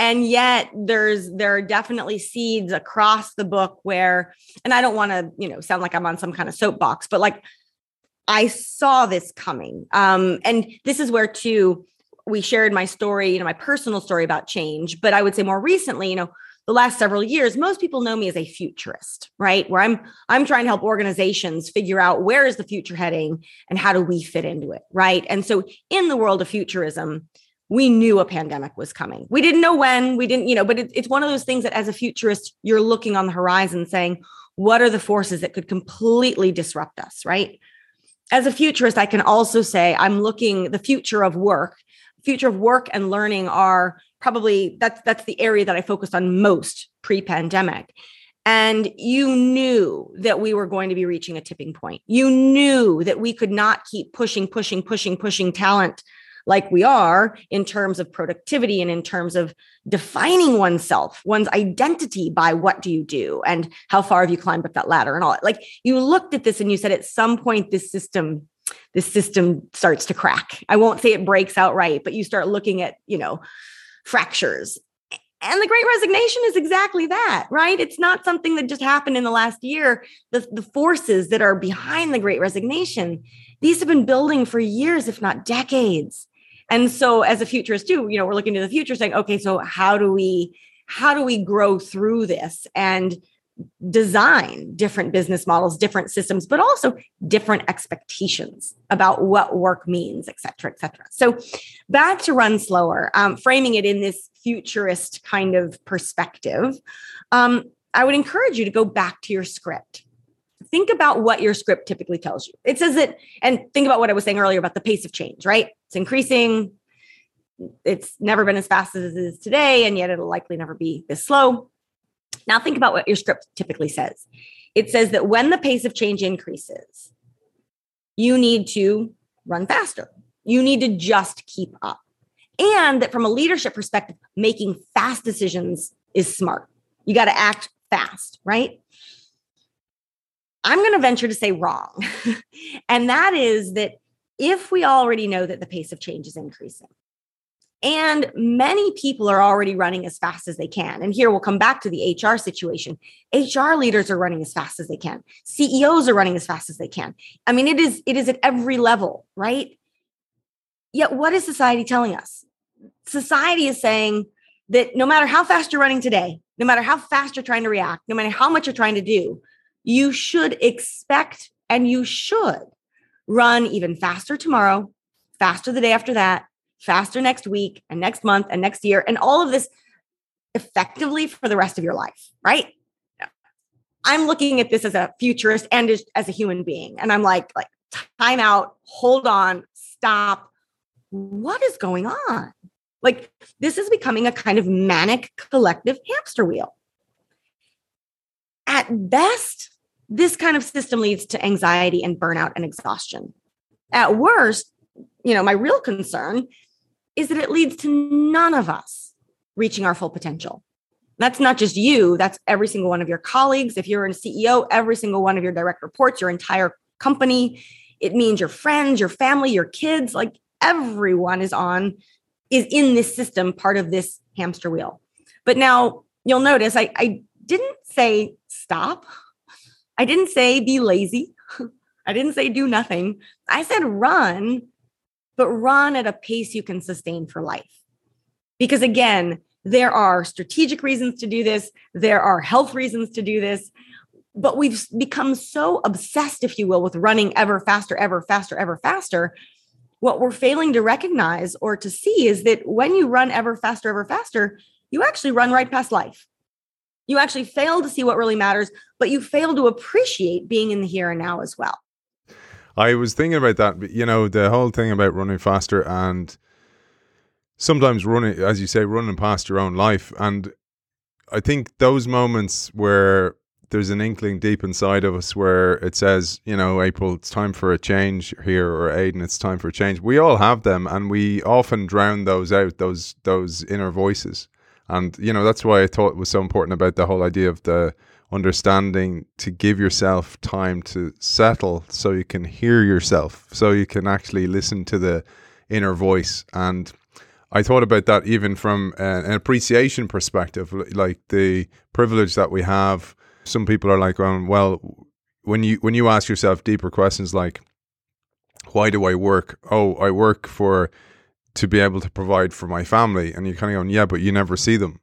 and yet there's there are definitely seeds across the book where and i don't want to you know sound like i'm on some kind of soapbox but like i saw this coming. Um and this is where too we shared my story, you know, my personal story about change. But I would say more recently, you know, the last several years, most people know me as a futurist, right? Where I'm I'm trying to help organizations figure out where is the future heading and how do we fit into it, right? And so in the world of futurism, we knew a pandemic was coming. We didn't know when, we didn't, you know, but it, it's one of those things that as a futurist, you're looking on the horizon saying, what are the forces that could completely disrupt us, right? As a futurist, I can also say I'm looking the future of work future of work and learning are probably that's that's the area that I focused on most pre-pandemic. And you knew that we were going to be reaching a tipping point. You knew that we could not keep pushing, pushing, pushing, pushing talent like we are in terms of productivity and in terms of defining oneself, one's identity by what do you do and how far have you climbed up that ladder and all that. Like you looked at this and you said, at some point, this system this system starts to crack. I won't say it breaks outright, but you start looking at, you know, fractures. And the great resignation is exactly that, right? It's not something that just happened in the last year. The, the forces that are behind the great resignation, these have been building for years, if not decades. And so as a futurist too, you know, we're looking to the future saying, okay, so how do we how do we grow through this? And design different business models, different systems, but also different expectations about what work means, et cetera, et cetera. So back to run slower, um, framing it in this futurist kind of perspective, um, I would encourage you to go back to your script. Think about what your script typically tells you. It says that, and think about what I was saying earlier about the pace of change, right? It's increasing. It's never been as fast as it is today, and yet it'll likely never be this slow now, think about what your script typically says. It says that when the pace of change increases, you need to run faster. You need to just keep up. And that from a leadership perspective, making fast decisions is smart. You got to act fast, right? I'm going to venture to say wrong. *laughs* and that is that if we already know that the pace of change is increasing, and many people are already running as fast as they can. And here we'll come back to the HR situation. HR leaders are running as fast as they can. CEOs are running as fast as they can. I mean, it is it is at every level, right? Yet what is society telling us? Society is saying that no matter how fast you're running today, no matter how fast you're trying to react, no matter how much you're trying to do, you should expect and you should run even faster tomorrow, faster the day after that, faster next week and next month and next year and all of this effectively for the rest of your life, right? I'm looking at this as a futurist and as, a human being. And I'm like, like, time out, hold on, stop. What is going on? Like, this is becoming a kind of manic collective hamster wheel. At best, this kind of system leads to anxiety and burnout and exhaustion. At worst, you know, my real concern is that it leads to none of us reaching our full potential. That's not just you, that's every single one of your colleagues. If you're a CEO, every single one of your direct reports, your entire company. It means your friends, your family, your kids, like everyone is on, is in this system, part of this hamster wheel. But now you'll notice I, I didn't say stop. I didn't say be lazy. *laughs* I didn't say do nothing. I said run but run at a pace you can sustain for life. Because again, there are strategic reasons to do this, there are health reasons to do this, but we've become so obsessed, if you will, with running ever faster, ever faster, ever faster. What we're failing to recognize or to see is that when you run ever faster, ever faster, you actually run right past life. You actually fail to see what really matters, but you fail to appreciate being in the here and now as well.
I was thinking about that. You know, the whole thing about running faster and sometimes running, as you say, running past your own life. And I think those moments where there's an inkling deep inside of us where it says, you know, April, it's time for a change here, or Aidan, it's time for a change. We all have them, and we often drown those out, those those inner voices. And you know, that's why I thought it was so important about the whole idea of the understanding to give yourself time to settle, so you can hear yourself, so you can actually listen to the inner voice and I thought about that even from uh, an appreciation perspective, like the privilege that we have some people are like, well, when you when you ask yourself deeper questions like, why do I work? Oh, I work for to be able to provide for my family, and you're kind of going, yeah, but you never see them.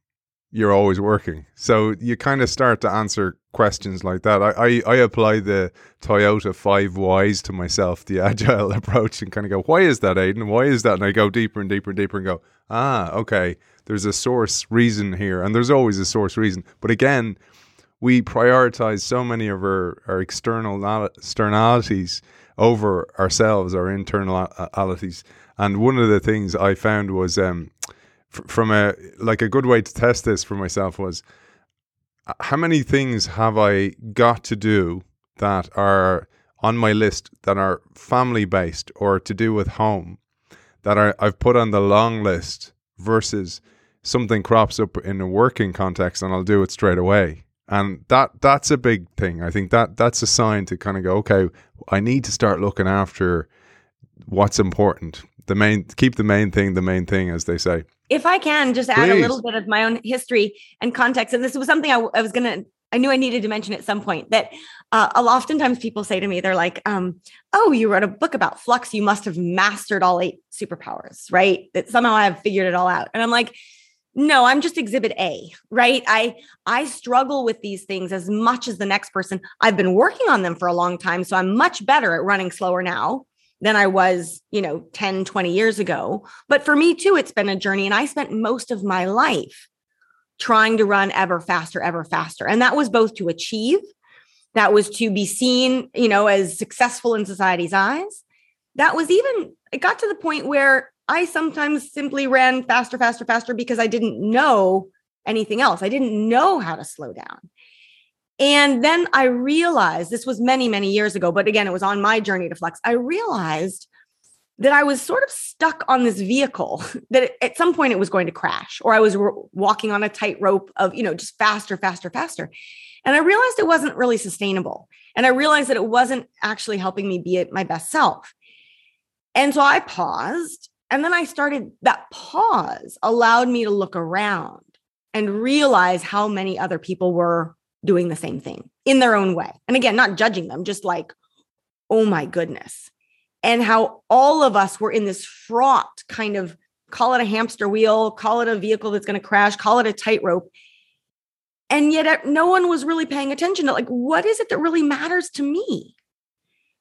You're always working, so you kind of start to answer questions like that. I, I, I apply the Toyota five whys to myself, the *laughs* agile approach, and kind of go, why is that, Aidan? Why is that? And I go deeper and deeper and deeper and go, ah, okay, there's a source reason here, and there's always a source reason. But again, we prioritize so many of our, our external externalities over ourselves, our internalities. And one of the things I found was um, from a like a good way to test this for myself was uh, how many things have I got to do that are on my list that are family based or to do with home that are I've put on the long list versus something crops up in a working context and I'll do it straight away and that that's a big thing. I think that that's a sign to kind of go, okay, I need to start looking after what's important. The main keep the main thing the main thing, as they say.
If I can just add Please. a little bit of my own history and context, and this was something I, I was gonna I knew I needed to mention at some point that uh, oftentimes people say to me, they're like, um, "Oh, you wrote a book about flux. You must have mastered all eight superpowers, right? That somehow I've figured it all out." And I'm like, no i'm just exhibit a right i i struggle with these things as much as the next person i've been working on them for a long time so i'm much better at running slower now than i was you know 10 20 years ago but for me too it's been a journey and i spent most of my life trying to run ever faster ever faster and that was both to achieve that was to be seen you know as successful in society's eyes that was even it got to the point where I sometimes simply ran faster, faster, faster because I didn't know anything else. I didn't know how to slow down. And then I realized this was many, many years ago, but again, it was on my journey to flex. I realized that I was sort of stuck on this vehicle *laughs* that at some point it was going to crash, or I was walking on a tightrope of, you know, just faster, faster, faster. And I realized it wasn't really sustainable. And I realized that it wasn't actually helping me be at my best self. And so I paused and then I started that pause allowed me to look around and realize how many other people were doing the same thing in their own way. And again, not judging them, just like, oh my goodness. And how all of us were in this fraught kind of call it a hamster wheel, call it a vehicle that's going to crash, call it a tightrope. And yet uh, no one was really paying attention to like, what is it that really matters to me?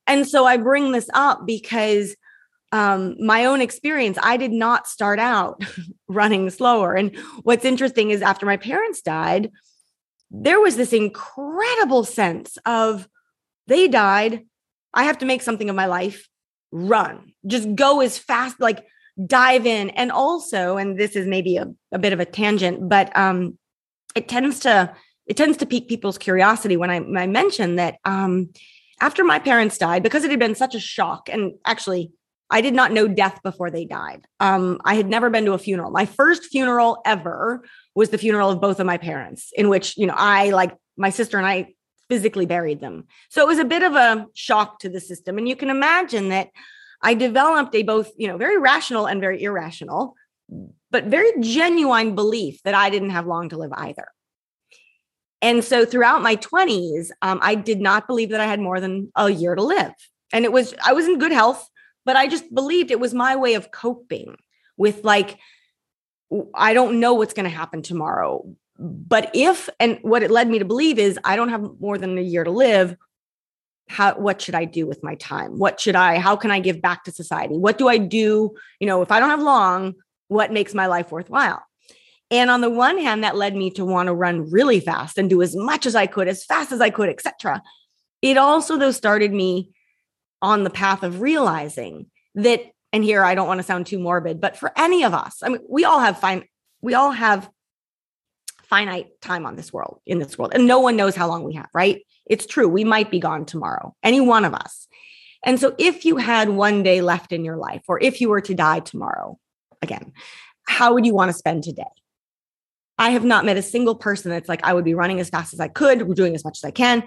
And so I bring this up because um, my own experience, I did not start out *laughs* running slower. And what's interesting is after my parents died, there was this incredible sense of they died. I have to make something of my life, run, just go as fast, like dive in. And also, and this is maybe a, a bit of a tangent, but um, it tends to it tends to pique people's curiosity when I, I mention that um, after my parents died, because it had been such a shock, and actually I did not know death before they died. Um, I had never been to a funeral. My first funeral ever was the funeral of both of my parents, in which, you know, I, like my sister and I, physically buried them. So it was a bit of a shock to the system. And you can imagine that I developed a both, you know, very rational and very irrational, but very genuine belief that I didn't have long to live either. And so throughout my 20s, um, I did not believe that I had more than a year to live. And it was, I was in good health but I just believed it was my way of coping with like, I don't know what's going to happen tomorrow. But if, and what it led me to believe is I don't have more than a year to live. How, what should I do with my time? What should I, how can I give back to society? What do I do? You know, if I don't have long, what makes my life worthwhile? And on the one hand, that led me to want to run really fast and do as much as I could, as fast as I could, etc. It also, though, started me on the path of realizing that and here I don't want to sound too morbid, but for any of us, I mean, we all have fine, we all have finite time on this world, in this world, and no one knows how long we have, right? It's true. We might be gone tomorrow, any one of us. And so if you had one day left in your life, or if you were to die tomorrow, again, how would you want to spend today? I have not met a single person that's like, I would be running as fast as I could, doing as much as I can.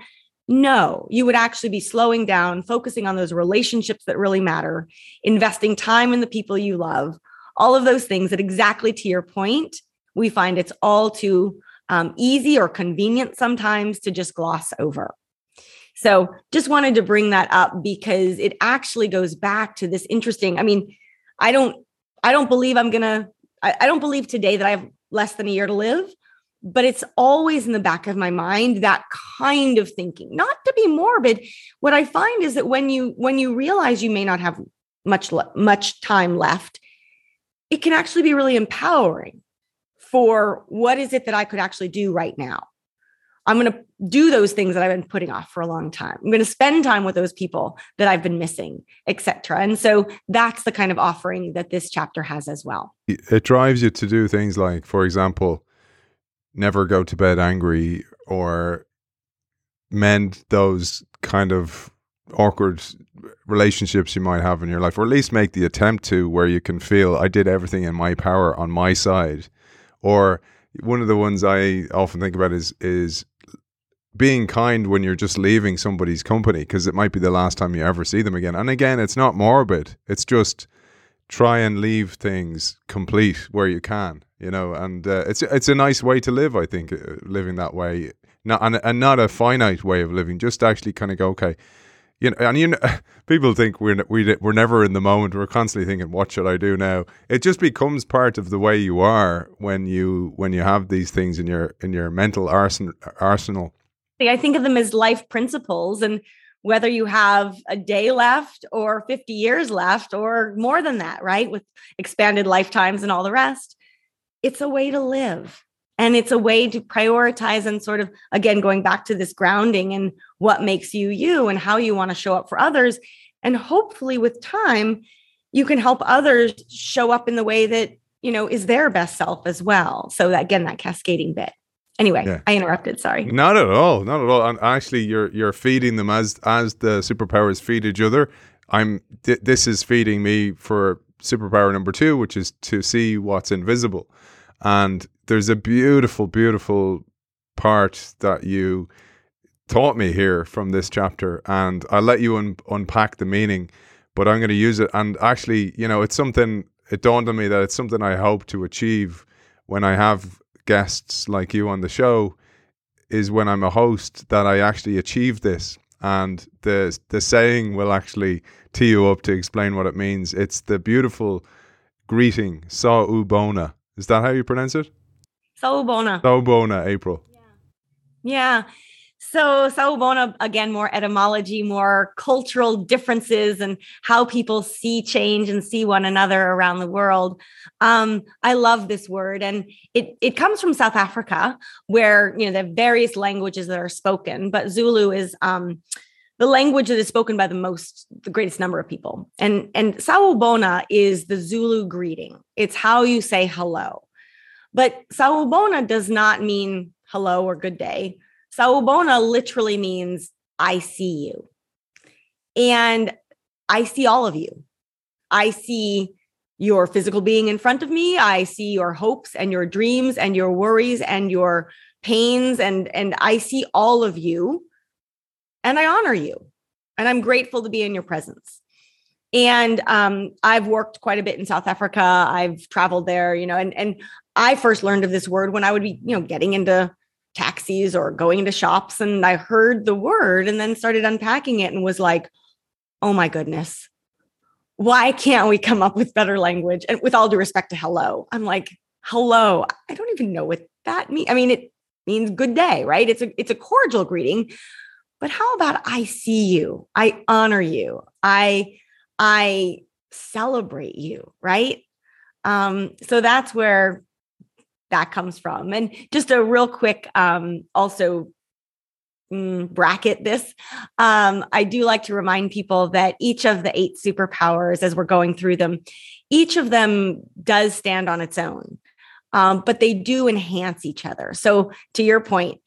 No, you would actually be slowing down, focusing on those relationships that really matter, investing time in the people you love, all of those things that exactly to your point, we find it's all too um, easy or convenient sometimes to just gloss over. So just wanted to bring that up because it actually goes back to this interesting. I mean, I don't, I don't believe I'm gonna, I, I don't believe today that I have less than a year to live but it's always in the back of my mind that kind of thinking. Not to be morbid what i find is that when you when you realize you may not have much much time left it can actually be really empowering for what is it that i could actually do right now. I'm going to do those things that i've been putting off for a long time. I'm going to spend time with those people that i've been missing etc and so that's the kind of offering that this chapter has as well.
It drives you to do things like for example never go to bed angry or mend those kind of awkward relationships you might have in your life, or at least make the attempt to where you can feel I did everything in my power on my side. Or one of the ones I often think about is is being kind when you're just leaving somebody's company because it might be the last time you ever see them again. And again, it's not morbid. It's just try and leave things complete where you can you know, and uh, it's it's a nice way to live. I think uh, living that way, not and, and not a finite way of living. Just actually kind of go, okay, you know, and you know, *laughs* people think we're we we're never in the moment. We're constantly thinking, what should I do now? It just becomes part of the way you are when you when you have these things in your in your mental arsenal. arsenal.
I think of them as life principles, and whether you have a day left or 50 years left or more than that, right? With expanded lifetimes and all the rest it's a way to live. And it's a way to prioritize and sort of again going back to this grounding and what makes you you and how you want to show up for others. And hopefully with time you can help others show up in the way that you know is their best self as well. So that, again that cascading bit. Anyway yeah. i interrupted sorry.
Not at all not at all. And actually you're you're feeding them as as the superpowers feed each other. I'm th- this is feeding me for superpower number two which is to see what's invisible and there's a beautiful, beautiful part that you taught me here from this chapter. And I'll let you un- unpack the meaning, but I'm going to use it. And actually, you know, it's something, it dawned on me that it's something I hope to achieve when I have guests like you on the show is when I'm a host that I actually achieve this. And the the saying will actually tee you up to explain what it means. It's the beautiful greeting, Sawubona, is that how you pronounce it?
Sawubona.
Sawubona, April.
Yeah. Yeah. So Sawubona, again, more etymology, more cultural differences and how people see change and see one another around the world. Um, I love this word. And it, it comes from South Africa, where you know there are various languages that are spoken, but Zulu is um, the language that is spoken by the most the greatest number of people. And and sawubona is the zulu greeting. It's how you say hello. But sawubona does not mean hello or good day. Sawubona literally means i see you. And i see all of you. I see your physical being in front of me. I see your hopes and your dreams and your worries and your pains and and i see all of you and I honor you. And I'm grateful to be in your presence. And um, I've worked quite a bit in South Africa. I've traveled there, you know, and and I first learned of this word when I would be, you know, getting into taxis or going into shops, and I heard the word and then started unpacking it and was like, oh my goodness, why can't we come up with better language? And with all due respect to hello, I'm like, hello. I don't even know what that means. I mean, it means good day, right? It's a it's a cordial greeting, but how about I see you? I honor you. I I celebrate you, right? Um, so that's where that comes from. And just a real quick um also mm, bracket this, um, I do like to remind people that each of the eight superpowers, as we're going through them, each of them does stand on its own, um, but they do enhance each other. So, to your point,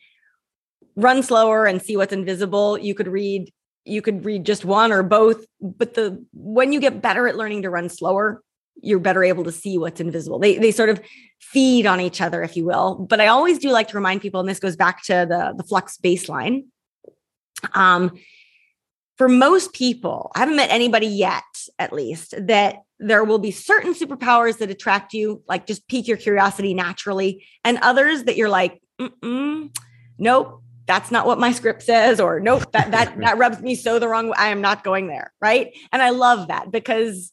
run slower and see what's invisible. You could read you could read just one or both, but the when you get better at learning to run slower, you're better able to see what's invisible. They they sort of feed on each other, if you will. But I always do like to remind people, and this goes back to the the flux baseline. Um, for most people, I haven't met anybody yet, at least, that there will be certain superpowers that attract you, like just pique your curiosity naturally, and others that you're like, mm nope, that's not what my script says, or nope, that that *laughs* that rubs me so the wrong way. I am not going there, right? And I love that because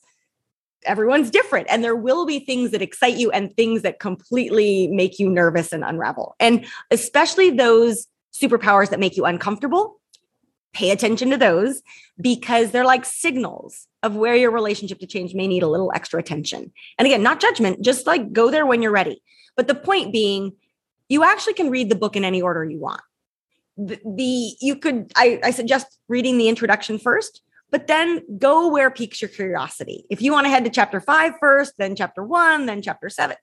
everyone's different and there will be things that excite you and things that completely make you nervous and unravel. And especially those superpowers that make you uncomfortable, pay attention to those because they're like signals of where your relationship to change may need a little extra attention. And again, not judgment, just like go there when you're ready. But the point being, you actually can read the book in any order you want. The, the you could I, I suggest reading the introduction first but then go where piques your curiosity. If you want to head to chapter five first, then chapter one, then chapter seven.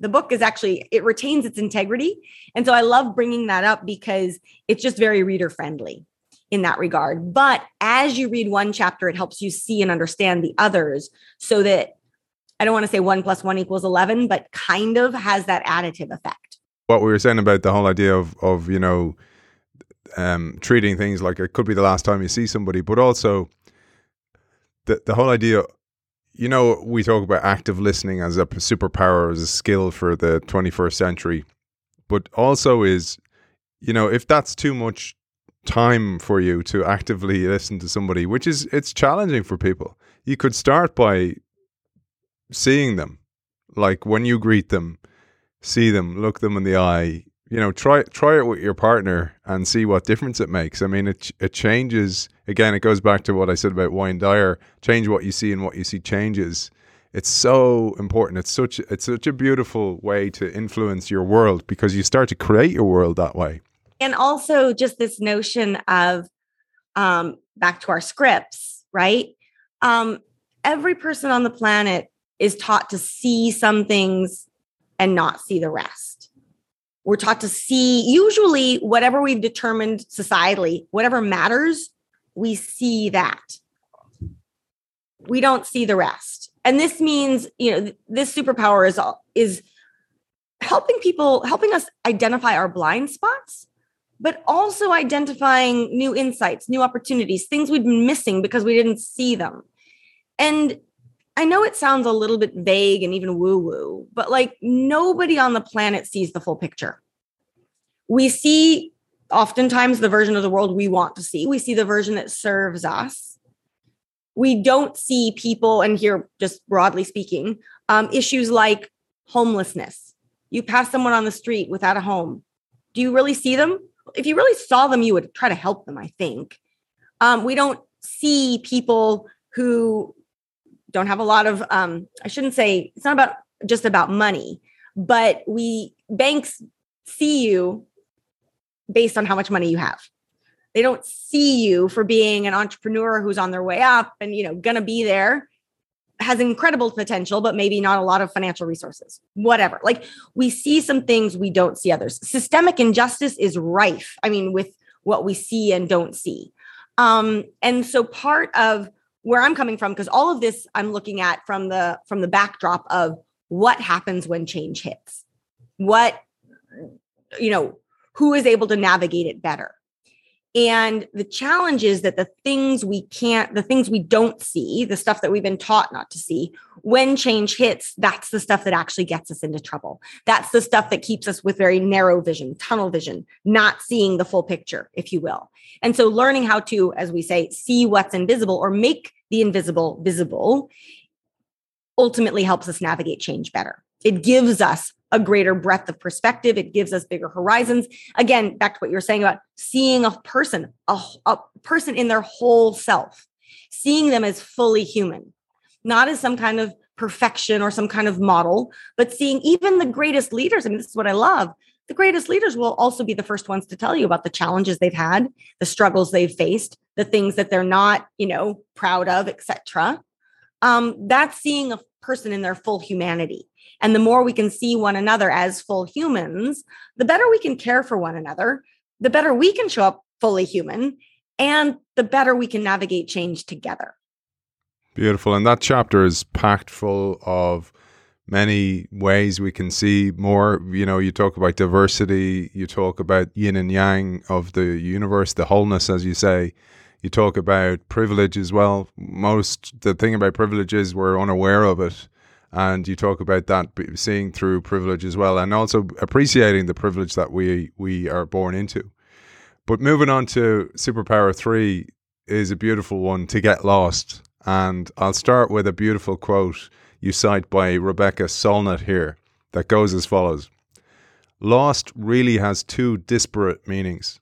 The book is actually, it retains its integrity. And so I love bringing that up because it's just very reader friendly in that regard. But as you read one chapter, it helps you see and understand the others so that I don't want to say one plus one equals 11, but kind of has that additive effect.
What we were saying about the whole idea of, of you know, um, treating things like it could be the last time you see somebody, but also the the whole idea you know we talk about active listening as a superpower as a skill for the 21st century but also is you know if that's too much time for you to actively listen to somebody which is it's challenging for people you could start by seeing them. Like when you greet them see them look them in the eye you know try try it with your partner and see what difference it makes. I mean it it changes again it goes back to what i said about wayne dyer change what you see and what you see changes. It's so important. It's such it's such a beautiful way to influence your world because you start to create your world that way.
And also just this notion of um back to our scripts right? Um every person on the planet is taught to see some things and not see the rest we're taught to see usually whatever we've determined societally, whatever matters, we see that. We don't see the rest. And this means, you know, this superpower is all, is helping people, helping us identify our blind spots, but also identifying new insights, new opportunities, things we've been missing because we didn't see them. And I know it sounds a little bit vague and even woo woo, but like nobody on the planet sees the full picture. We see oftentimes the version of the world we want to see, we see the version that serves us. We don't see people, and here, just broadly speaking, um, issues like homelessness. You pass someone on the street without a home. Do you really see them? If you really saw them, you would try to help them, I think. Um, we don't see people who don't have a lot of um, i shouldn't say it's not about just about money but we banks see you based on how much money you have. They don't see you for being an entrepreneur who's on their way up and you know gonna be there. Has incredible potential but maybe not a lot of financial resources. Whatever. Like we see some things we don't see others. Systemic injustice is rife i mean with what we see and don't see. Um, and so part of where I'm coming from because all of this I'm looking at from the from the backdrop of what happens when change hits. What you know, who is able to navigate it better. And the challenge is that the things we can't, the things we don't see, the stuff that we've been taught not to see, when change hits, that's the stuff that actually gets us into trouble. That's the stuff that keeps us with very narrow vision, tunnel vision, not seeing the full picture, if you will. And so learning how to, as we say, see what's invisible or make the invisible visible ultimately helps us navigate change better. It gives us a greater breadth of perspective. It gives us bigger horizons. Again, back to what you were saying about seeing a person, a, a person in their whole self, seeing them as fully human, not as some kind of perfection or some kind of model, but seeing even the greatest leaders. I mean, this is what I love the greatest leaders will also be the first ones to tell you about the challenges they've had, the struggles they've faced, the things that they're not, you know, proud of, etc. Um, that's seeing a person in their full humanity. And the more we can see one another as full humans, the better we can care for one another, the better we can show up fully human, and the better we can navigate change together.
Beautiful. And that chapter is packed full of many ways we can see more. You know, you talk about diversity, you talk about yin and yang of the universe, the wholeness, as you say. You talk about privilege as well. Most the thing about privilege is we're unaware of it, and you talk about that seeing through privilege as well, and also appreciating the privilege that we we are born into. But moving on to superpower three is a beautiful one to get lost, and I'll start with a beautiful quote you cite by Rebecca Solnit here that goes as follows Lost really has two disparate meanings.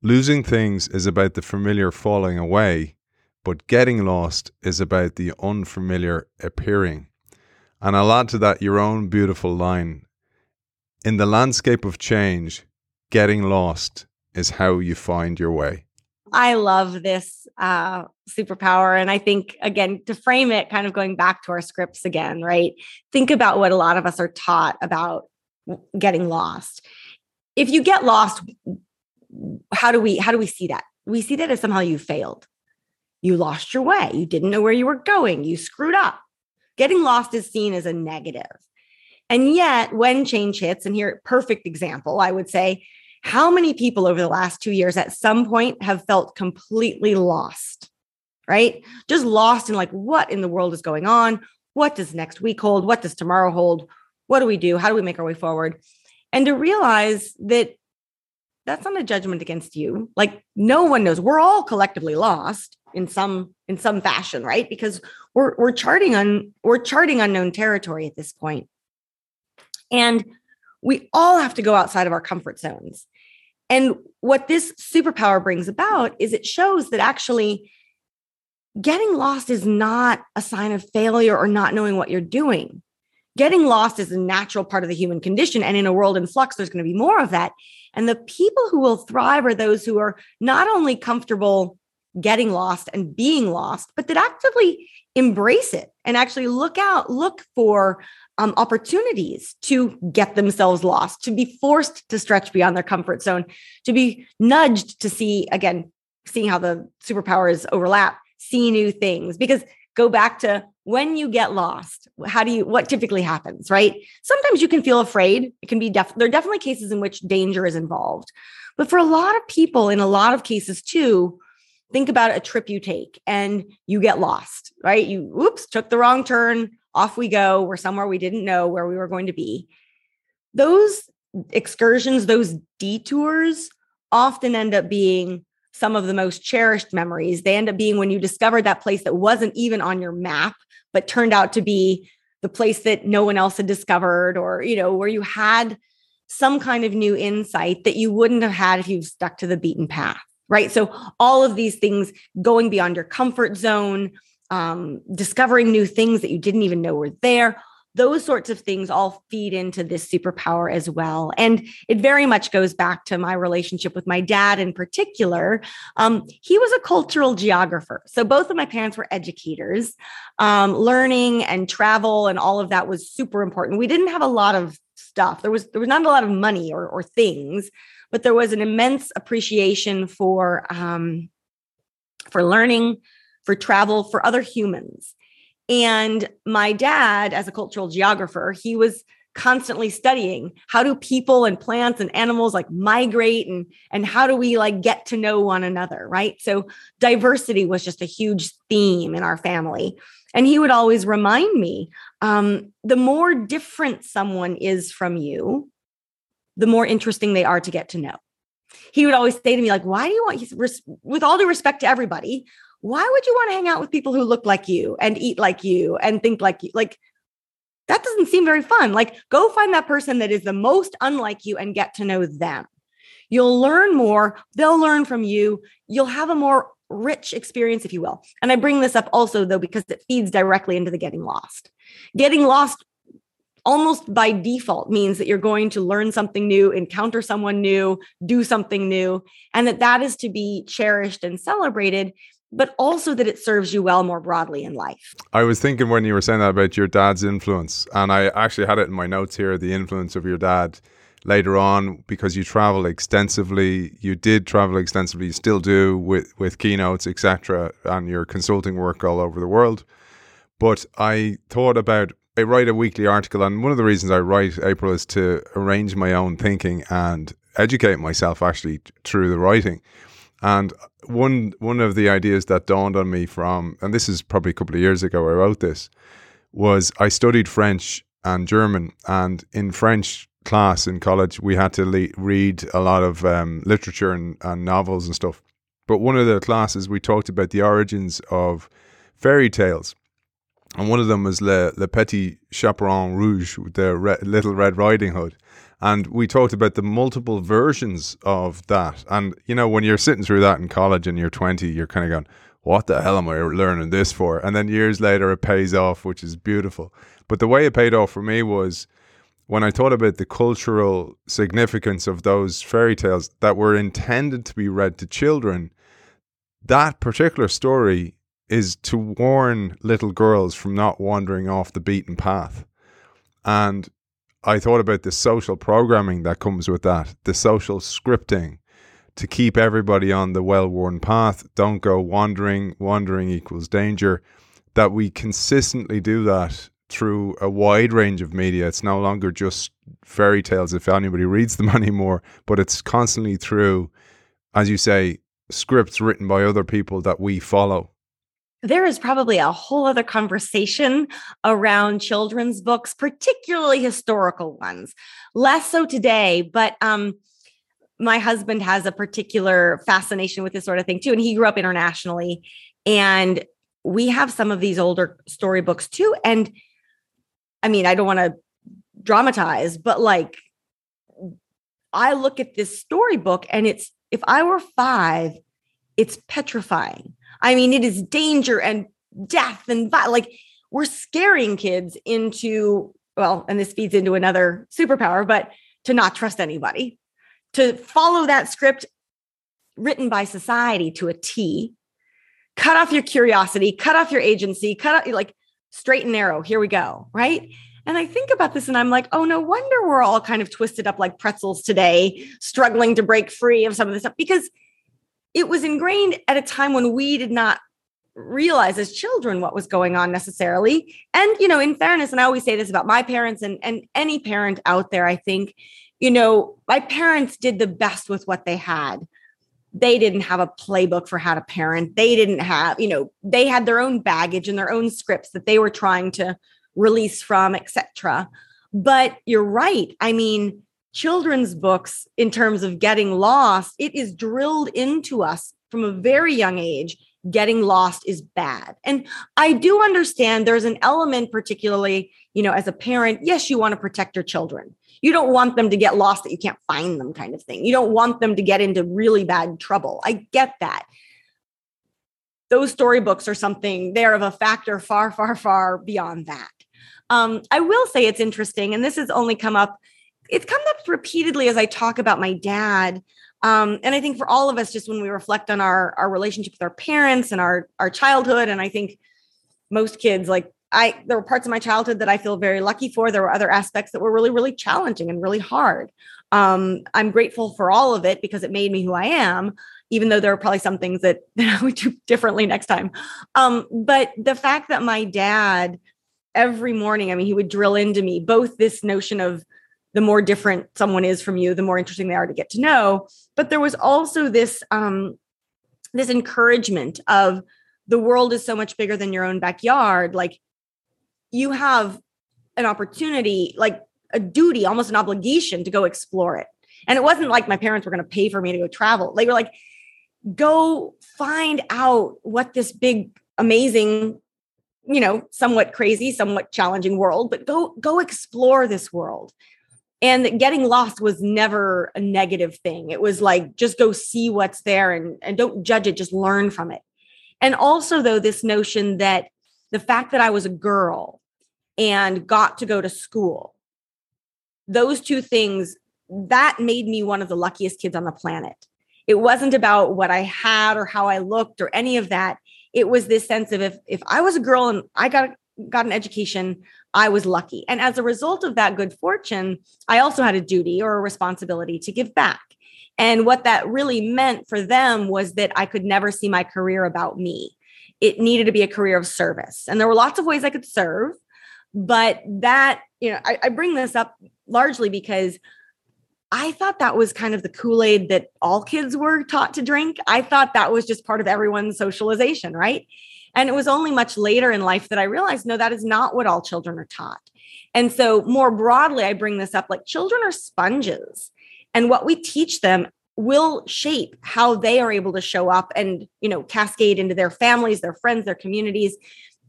Losing things is about the familiar falling away, but getting lost is about the unfamiliar appearing. And I'll add to that your own beautiful line In the landscape of change, getting lost is how you find your way.
I love this uh, superpower. And I think, again, to frame it, kind of going back to our scripts again, right? Think about what a lot of us are taught about getting lost. If you get lost, how do we how do we see that? We see that as somehow you failed. You lost your way. You didn't know where you were going. You screwed up. Getting lost is seen as a negative. And yet, when change hits, and here, perfect example, I would say how many people over the last two years at some point have felt completely lost, right? Just lost in like, what in the world is going on? What does next week hold? What does tomorrow hold? What do we do? How do we make our way forward? And to realize that that's not a judgment against you. Like no one knows. We're all collectively lost in some in some fashion, right? Because we're we're charting on we're charting unknown territory at this point. And we all have to go outside of our comfort zones. And what this superpower brings about is it shows that actually getting lost is not a sign of failure or not knowing what you're doing. Getting lost is a natural part of the human condition. And in a world in flux, there's going to be more of that. And the people who will thrive are those who are not only comfortable getting lost and being lost, but that actively embrace it and actually look out, look for um, opportunities to get themselves lost, to be forced to stretch beyond their comfort zone, to be nudged to see, again, seeing how the superpowers overlap, see new things. Because go back to when you get lost, how do you, what typically happens, right? Sometimes you can feel afraid. It can be, def- there are definitely cases in which danger is involved. But for a lot of people, in a lot of cases too, think about a trip you take and you get lost, right? You, oops, took the wrong turn off we go. We're somewhere we didn't know where we were going to be. Those excursions, those detours often end up being some of the most cherished memories. They end up being when you discovered that place that wasn't even on your map, but turned out to be the place that no one else had discovered, or, you know, where you had some kind of new insight that you wouldn't have had if you stuck to the beaten path. Right. So, all of these things going beyond your comfort zone, um, discovering new things that you didn't even know were there. Those sorts of things all feed into this superpower as well. And it very much goes back to my relationship with my dad in particular. Um, he was a cultural geographer. So both of my parents were educators. Um, learning and travel and all of that was super important. We didn't have a lot of stuff. There was there was not a lot of money or, or things, but there was an immense appreciation for um, for learning, for travel for other humans. And my dad, as a cultural geographer, he was constantly studying how do people and plants and animals like migrate and and how do we like get to know one another right? So diversity was just a huge theme in our family. And he would always remind me um, the more different someone is from you the more interesting they are to get to know. He would always say to me like why do you want with all due respect to everybody why would you want to hang out with people who look like you and eat like you and think like you? Like, that doesn't seem very fun. Like, go find that person that is the most unlike you and get to know them. You'll learn more, they'll learn from you. You'll have a more rich experience, if you will. And I bring this up also, though, because it feeds directly into the getting lost. Getting lost almost by default means that you're going to learn something new, encounter someone new, do something new, and that that is to be cherished and celebrated, but also that it serves you well more broadly in life.
I was thinking when you were saying that about your dad's influence, and I actually had it in my notes here the influence of your dad later on because you travel extensively you did travel extensively you still do with with keynotes etc and your consulting work all over the world but i thought about I write a weekly article, and one of the reasons I write April is to arrange my own thinking and educate myself actually through the writing. And one one of the ideas that dawned on me from, and this is probably a couple of years ago, I wrote this, was I studied French and German, and in French class in college, we had to le- read a lot of um, literature and, and novels and stuff. But one of the classes we talked about the origins of fairy tales and one of them was Le, Le Petit Chaperon Rouge, the Re- Little Red Riding Hood. And we talked about the multiple versions of that. And, you know, when you're sitting through that in college and you're 20, you're kind of going, what the hell am I learning this for? And then years later, it pays off, which is beautiful. But the way it paid off for me was when I thought about the cultural significance of those fairy tales that were intended to be read to children, that particular story is to warn little girls from not wandering off the beaten path. And I thought about the social programming that comes with that, the social scripting to keep everybody on the well worn path. Don't go wandering. Wandering equals danger. That we consistently do that through a wide range of media. It's no longer just fairy tales if anybody reads them *laughs* anymore, but it's constantly through, as you say, scripts written by other people that we follow
there is probably a whole other conversation around children's books, particularly historical ones. Less so today, but um, my husband has a particular fascination with this sort of thing too. And he grew up internationally. And we have some of these older storybooks too. And I mean, I don't want to dramatize, but like, I look at this storybook and it's, if I were five, it's petrifying I mean, it is danger and death and like we're scaring kids into, well, and this feeds into another superpower, but to not trust anybody, to follow that script written by society to a T, cut off your curiosity, cut off your agency, cut off like straight and narrow. Here we go. Right. And I think about this and I'm like, oh, no wonder we're all kind of twisted up like pretzels today, struggling to break free of some of this stuff because it was ingrained at a time when we did not realize as children what was going on necessarily. And you know in fairness and i always say this about my parents and and any parent out there i think you know my parents did the best with what they had. They didn't have a playbook for how to parent. They didn't have you know they had their own baggage and their own scripts that they were trying to release from etc but you're right. I mean children's books in terms of getting lost, it is drilled into us from a very young age. Getting lost is bad. And I do understand there's an element, particularly, you know, as a parent, yes, you want to protect your children. You don't want them to get lost that you can't find them, kind of thing. You don't want them to get into really bad trouble. I get that. Those storybooks are something, they're of a factor far, far, far beyond that. Um, I will say it's interesting, and this has only come up it's come up repeatedly as I talk about my dad. Um, and I think for all of us, just when we reflect on our our relationship with our parents and our our childhood, and I think most kids like I there were parts of my childhood that I feel very lucky for. There were other aspects that were really really challenging and really hard. Um, I'm grateful for all of it because it made me who I am. Even though there are probably some things that, *laughs* that I would do differently next time. Um, but the fact that my dad every morning, I mean, he would drill into me both this notion of the more different someone is from you, the more interesting they are to get to know. But there was also this um, this encouragement of the world is so much bigger than your own backyard. Like you have an opportunity, like a duty, almost an obligation to go explore it. And it wasn't like my parents were going to pay for me to go travel. They were like, go find out what this big, amazing, you know, somewhat crazy, somewhat challenging world, but go go explore this world and getting lost was never a negative thing it was like just go see what's there and, and don't judge it just learn from it and also though this notion that the fact that i was a girl and got to go to school those two things that made me one of the luckiest kids on the planet. It wasn't about what I had or how I looked or any of that. It was this sense of if if I was a girl and I got got an education, I was lucky. And as a result of that good fortune, I also had a duty or a responsibility to give back. And what that really meant for them was that I could never see my career about me. It needed to be a career of service. And there were lots of ways I could serve. But that, you know, I, I bring this up largely because I thought that was kind of the Kool Aid that all kids were taught to drink. I thought that was just part of everyone's socialization, right? And it was only much later in life that I realized no, that is not what all children are taught. And so, more broadly, I bring this up like children are sponges, and what we teach them will shape how they are able to show up and you know cascade into their families their friends their communities.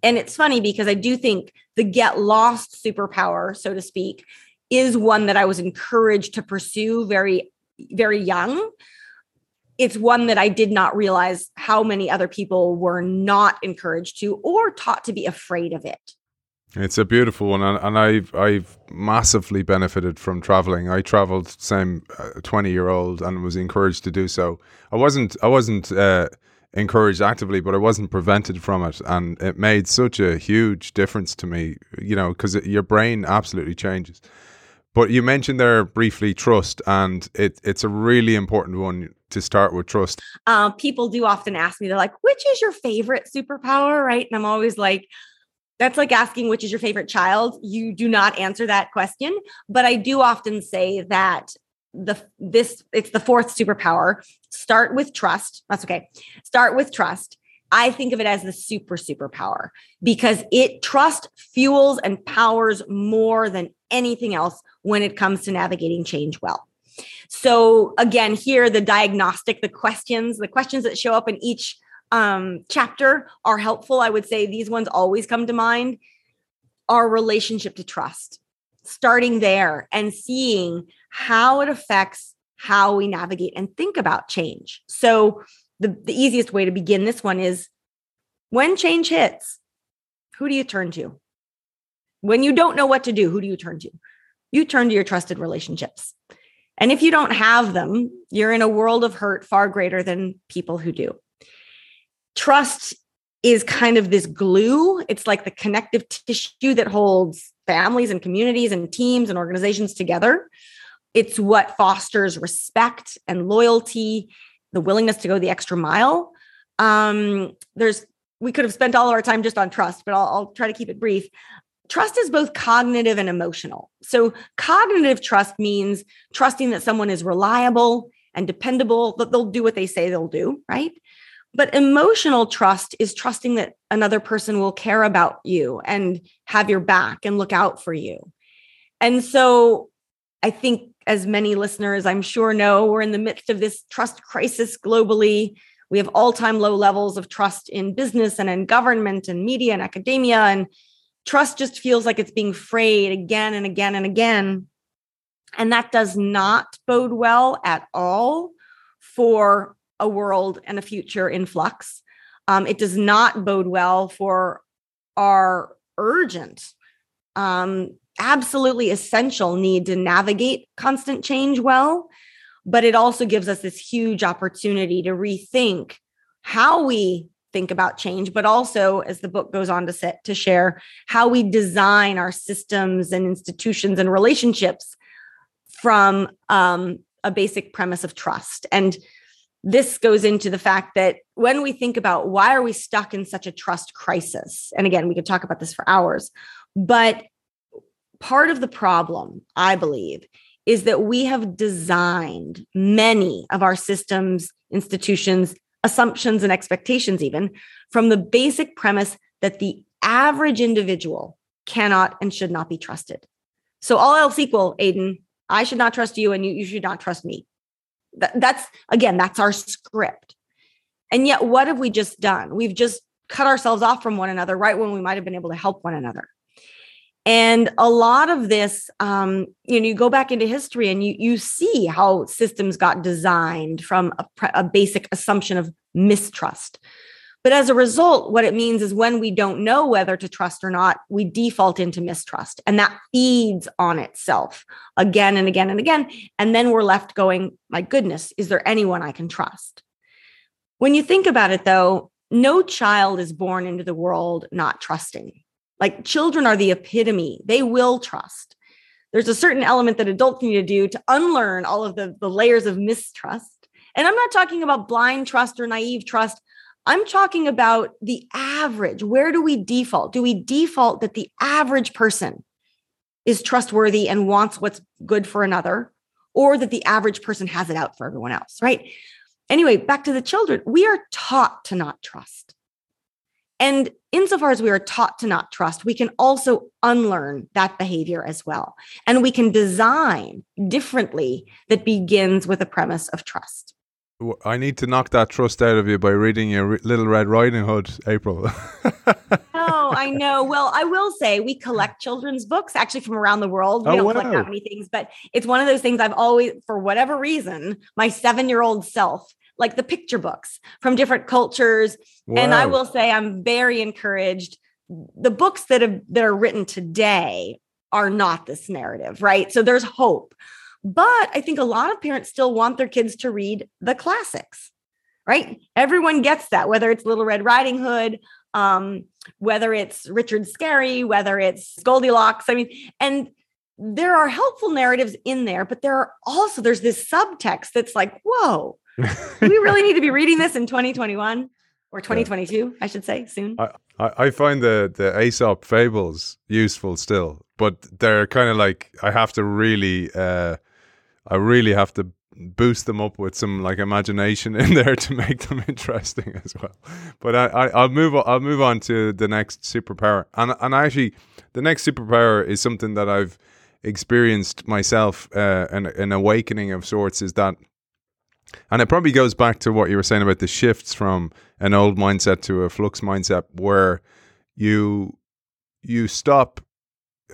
And it's funny because i do think the get lost superpower so to speak is one that i was encouraged to pursue very very young it's one that I did not realize how many other people were not encouraged to or taught to be afraid of it.
It's a beautiful one, and, I've I've massively benefited from traveling. I traveled same uh, twenty year old and was encouraged to do so. I wasn't I wasn't uh, encouraged actively, but I wasn't prevented from it, and it made such a huge difference to me. You know, because your brain absolutely changes. But you mentioned there briefly trust, and it, it's a really important one to start with trust.
Uh, people do often ask me, they're like, which is your favorite superpower? Right. And I'm always like, that's like asking which is your favorite child. You do not answer that question. But I do often say that the this it's the fourth superpower. Start with trust. That's okay. Start with trust. I think of it as the super superpower because it trust fuels and powers more than anything else when it comes to navigating change well. So again, here the diagnostic, the questions, the questions that show up in each um, chapter are helpful. I would say these ones always come to mind. Our relationship to trust, starting there and seeing how it affects how we navigate and think about change. So the, the easiest way to begin this one is when change hits, who do you turn to? When you don't know what to do, who do you turn to? you turn to your trusted relationships. And if you don't have them, you're in a world of hurt far greater than people who do. Trust is kind of this glue. It's like the connective tissue that holds families and communities and teams and organizations together. It's what fosters respect and loyalty, the willingness to go the extra mile. Um, there's we could have spent all of our time just on trust, but I'll, I'll try to keep it brief trust is both cognitive and emotional. So, cognitive trust means trusting that someone is reliable and dependable, that they'll do what they say they'll do, right? But emotional trust is trusting that another person will care about you and have your back and look out for you. And so, I think, as many listeners I'm sure know, we're in the midst of this trust crisis globally. We have all time low levels of trust in business and in government and media and academia. And trust just feels like it's being frayed again and again and again. And that does not bode well at all for a world and a future in flux. Um, it does not bode well for our urgent, um, absolutely essential need to navigate constant change well. But it also gives us this huge opportunity to rethink how we think about change, but also, as the book goes on to set, to share how we design our systems and institutions and relationships from um, a basic premise of trust. And this goes into the fact that when we think about why are we stuck in such a trust crisis, and again, we could talk about this for hours, but part of the problem, I believe, is that we have designed many of our systems, institutions, assumptions and expectations, even from the basic premise that the average individual cannot and should not be trusted. So, all else equal, Aidan, I should not trust you and you, you should not trust me. That, that's again, that's our script. And yet, what have we just done? We've just cut ourselves off from one another right when we might have been able to help one another. And a lot of this, um, you know, you go back into history and you you see how systems got designed from a, a basic assumption of mistrust. But as a result, what it means is when we don't know whether to trust or not, we default into mistrust and that feeds on itself again and again and again. And then we're left going, my goodness, is there anyone I can trust? When you think about it, though, no child is born into the world not trusting. Like children are the epitome, they will trust. There's a certain element that adults need to do to unlearn all of the, the layers of mistrust. And I'm not talking about blind trust or naive trust. I'm talking about the average. Where do we default? Do we default that the average person is trustworthy and wants what's good for another, or that the average person has it out for everyone else, right? Anyway, back to the children. We are taught to not trust. And insofar as we are taught to not trust, we can also unlearn that behavior as well. And we can design differently that begins with a premise of trust.
I need to knock that trust out of you by reading your Little Red Riding Hood, April. *laughs*
oh, I know. Well, I will say we collect children's books actually from around the world. We
oh,
don't
wow.
collect that many things, but it's one of those things I've always, for whatever reason, my seven year old self, like the picture books from different cultures. Wow. And I will say I'm very encouraged. The books that have that are written today are not this narrative, right? So there's hope. But I think a lot of parents still want their kids to read the classics, right? Everyone gets that, whether it's Little Red Riding Hood, um, whether it's Richard Scarry, whether it's Goldilocks. I mean, and there are helpful narratives in there, but there are also there's this subtext that's like, whoa, we really need to be reading this in 2021 or 2022, yeah. I should say, soon.
I, I find the the Aesop fables useful still, but they're kind of like I have to really uh, I really have to boost them up with some like imagination in there to make them *laughs* interesting as well. But I, I will move on, I'll move on to the next superpower, and and actually the next superpower is something that I've experienced myself, uh, an an awakening of sorts. Is that, and it probably goes back to what you were saying about the shifts from an old mindset to a flux mindset, where you you stop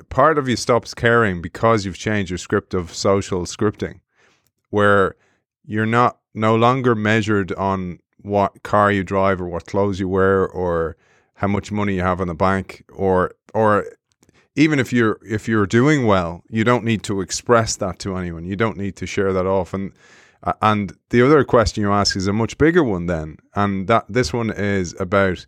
part of you stops caring because you've changed your script of social scripting, where you're not no longer measured on what car you drive or what clothes you wear or how much money you have in the bank or or even if you're if you're doing well, you don't need to express that to anyone. You don't need to share that off. And uh, and the other question you ask is a much bigger one then, and that this one is about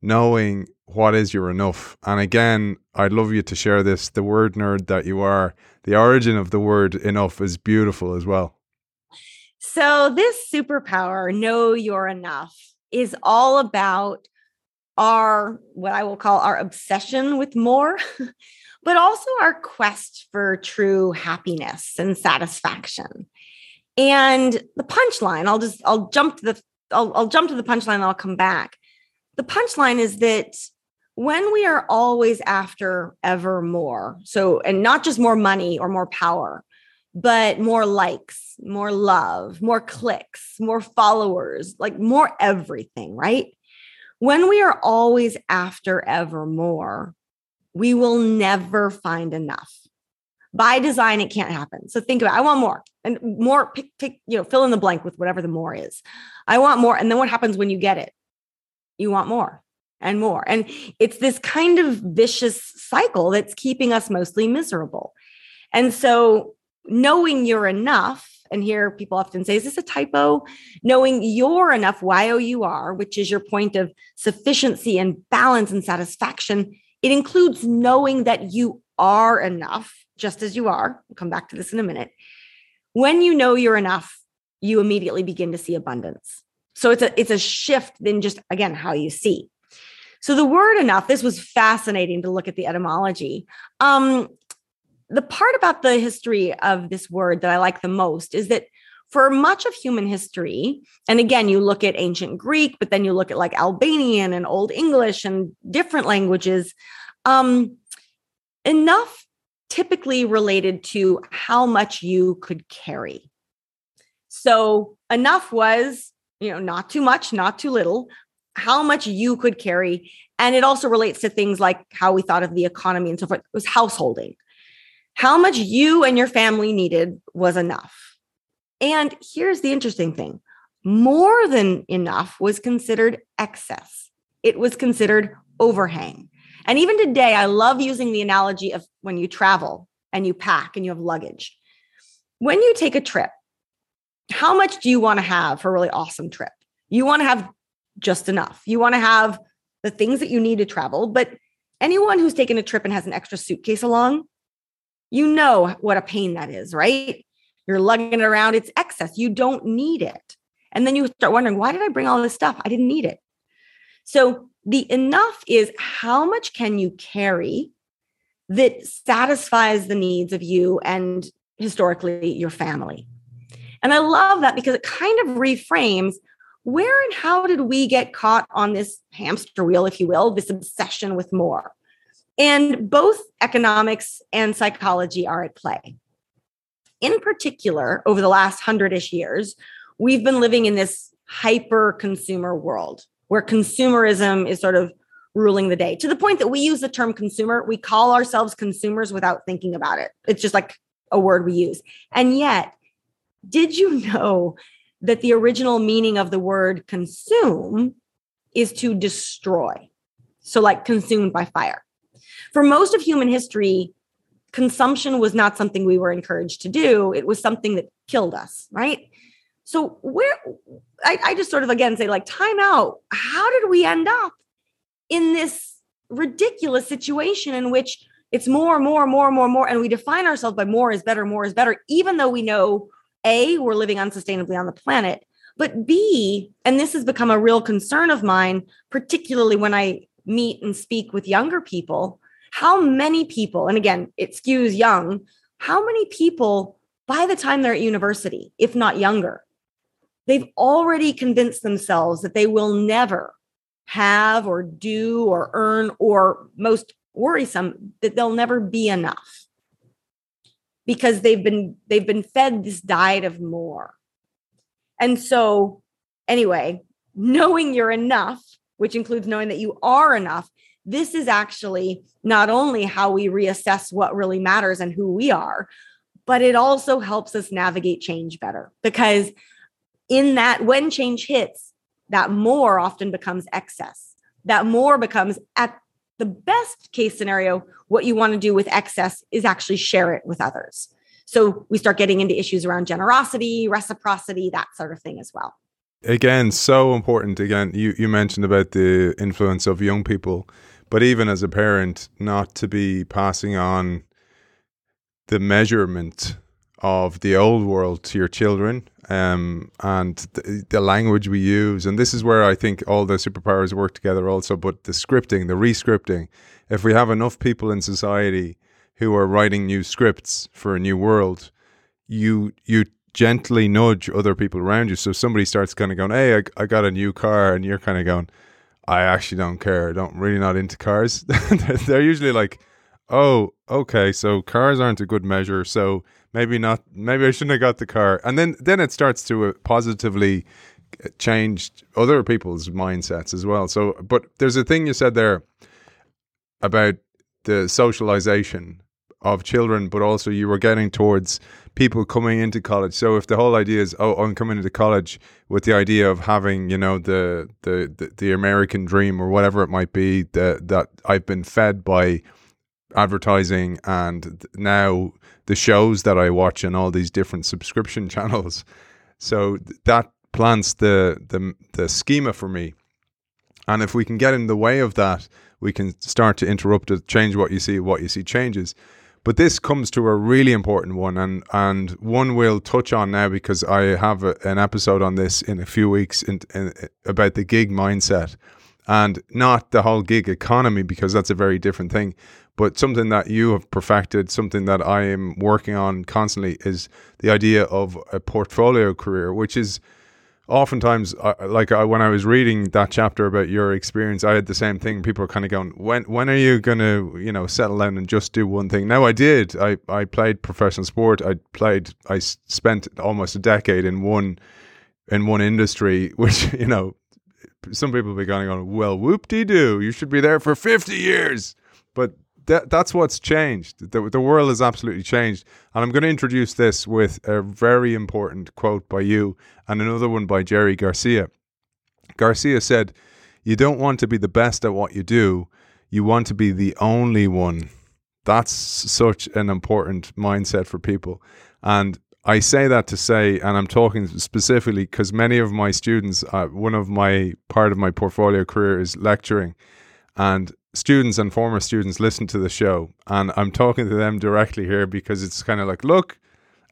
knowing what is your enough? And again, I'd love you to share this. The word nerd that you are, the origin of the word enough is beautiful as well.
So, this superpower, know you're enough, is all about our, what I will call our obsession with more, *laughs* but also our quest for true happiness and satisfaction. And the punchline, I'll just, I'll jump to the, I'll, I'll jump to the punchline and I'll come back. The punchline is that when we are always after ever more, so, and not just more money or more power, but more likes, more love, more clicks, more followers, like more everything, right? When we are always after ever more, we will never find enough. By design, it can't happen. So think about it. I want more and more, pick, pick, you know, fill in the blank with whatever the more is. I want more. And then what happens when you get it? You want more and more. And it's this kind of vicious cycle that's keeping us mostly miserable. And so, knowing you're enough, and here people often say, is this a typo? Knowing you're enough, Y O U R, which is your point of sufficiency and balance and satisfaction, it includes knowing that you are enough, just as you are. We'll come back to this in a minute. When you know you're enough, you immediately begin to see abundance. So it's a it's a shift in just again how you see. So the word enough, this was fascinating to look at the etymology. Um, the part about the history of this word that I like the most is that for much of human history, and again, you look at ancient Greek, but then you look at like Albanian and Old English and different languages, um, enough typically related to how much you could carry. So enough was, you know, not too much, not too little, how much you could carry. And it also relates to things like how we thought of the economy and so forth. It was householding. How much you and your family needed was enough. And here's the interesting thing more than enough was considered excess. it was considered overhang. And even today, I love using the analogy of when you travel and you pack and you have luggage. When you take a trip, how much do you want to have for a really awesome trip? You want to have just enough. You want to have the things that you need to travel. But anyone who's taken a trip and has an extra suitcase along, you know what a pain that is, right? You're lugging it around, it's excess. You don't need it. And then you start wondering, why did I bring all this stuff? I didn't need it. So the enough is how much can you carry that satisfies the needs of you and historically your family. And I love that because it kind of reframes where and how did we get caught on this hamster wheel, if you will, this obsession with more? And both economics and psychology are at play. In particular, over the last hundred ish years, we've been living in this hyper consumer world where consumerism is sort of ruling the day to the point that we use the term consumer. We call ourselves consumers without thinking about it. It's just like a word we use. And yet, did you *laughs* know that the original meaning of the word consume is to destroy. So, like consumed by fire. For most of human history, consumption was not something we were encouraged to do, it was something that killed us, right? So, where I, I just sort of again say, like, time out. How did we end up in this ridiculous situation in which it's more, more, more, more, more, and we define ourselves by more is better, more is better, even though we know a, we're living unsustainably on the planet, but B, and this has become a real concern of mine, particularly when I meet and speak with younger people, how many people, and again, it skews young, how many people by the time they're at university, if not younger, they've already convinced themselves that they will never have or do or earn, or most worrisome, that they'll never be enough because they've been they've been fed this diet of more. And so anyway, knowing you're enough, which includes knowing that you are enough, this is actually not only how we reassess what really matters and who we are, but it also helps us navigate change better because in that when change hits, that more often becomes excess. That more becomes at the best case scenario, what you want to do with excess is actually share it with others. So we start getting into issues around generosity, reciprocity, that sort of thing as well.
Again, so important. Again, you, you mentioned about the influence of young people, but even as a parent, not to be passing on the measurement of the old world to your children um, and the, the, language we use. And this is where I think all the superpowers work together also, but the scripting, the rescripting. If we have enough people in society who are writing new scripts for a new world, you you gently nudge other people around you. So somebody starts kind of going, Hey, I, I got a new car. And you're kind of going, I actually don't care. I don't really not into cars. *laughs* They're usually like, Oh, okay. So cars aren't a good measure. So maybe not maybe i shouldn't have got the car and then then it starts to uh, positively uh, change other people's mindsets as well so but there's a thing you said there about the socialization of children but also you were getting towards people coming into college so if the whole idea is oh i'm coming into college with the idea of having you know the the the, the american dream or whatever it might be that that i've been fed by advertising and now the shows that I watch and all these different subscription *laughs* channels. So that plants the the the schema for me. And if we can get in the way of that, we can start to interrupt it, change what you see, what you see changes. But this comes to a really important one, and and one we'll touch on now because I have a, an episode on this in a few weeks in, in, about the gig mindset, and not the whole gig economy because that's a very different thing but something that you have perfected, something that I am working on constantly, is the idea of a portfolio career, which is oftentimes uh, like I, when I was reading that chapter about your experience, I had the same thing. People are kind of going, "When when are you going to you know settle down and just do one thing?" Now I did. I I played professional sport. I played. I spent almost a decade in one in one industry, *laughs* which you know some people be going on, well, whoop de doo, you should be there for 50 years. But that, that's what's changed. The, the world has absolutely changed. And I'm going to introduce this with a very important quote by you and another one by Jerry Garcia. Garcia said, You don't want to be the best at what you do. You want to be the only one. That's such an important mindset for people. And I say that to say, and I'm talking specifically because many of my students, uh, one of my part of my portfolio career is lecturing, and students and former students listen to the show, and I'm talking to them directly here because it's kind of like, look,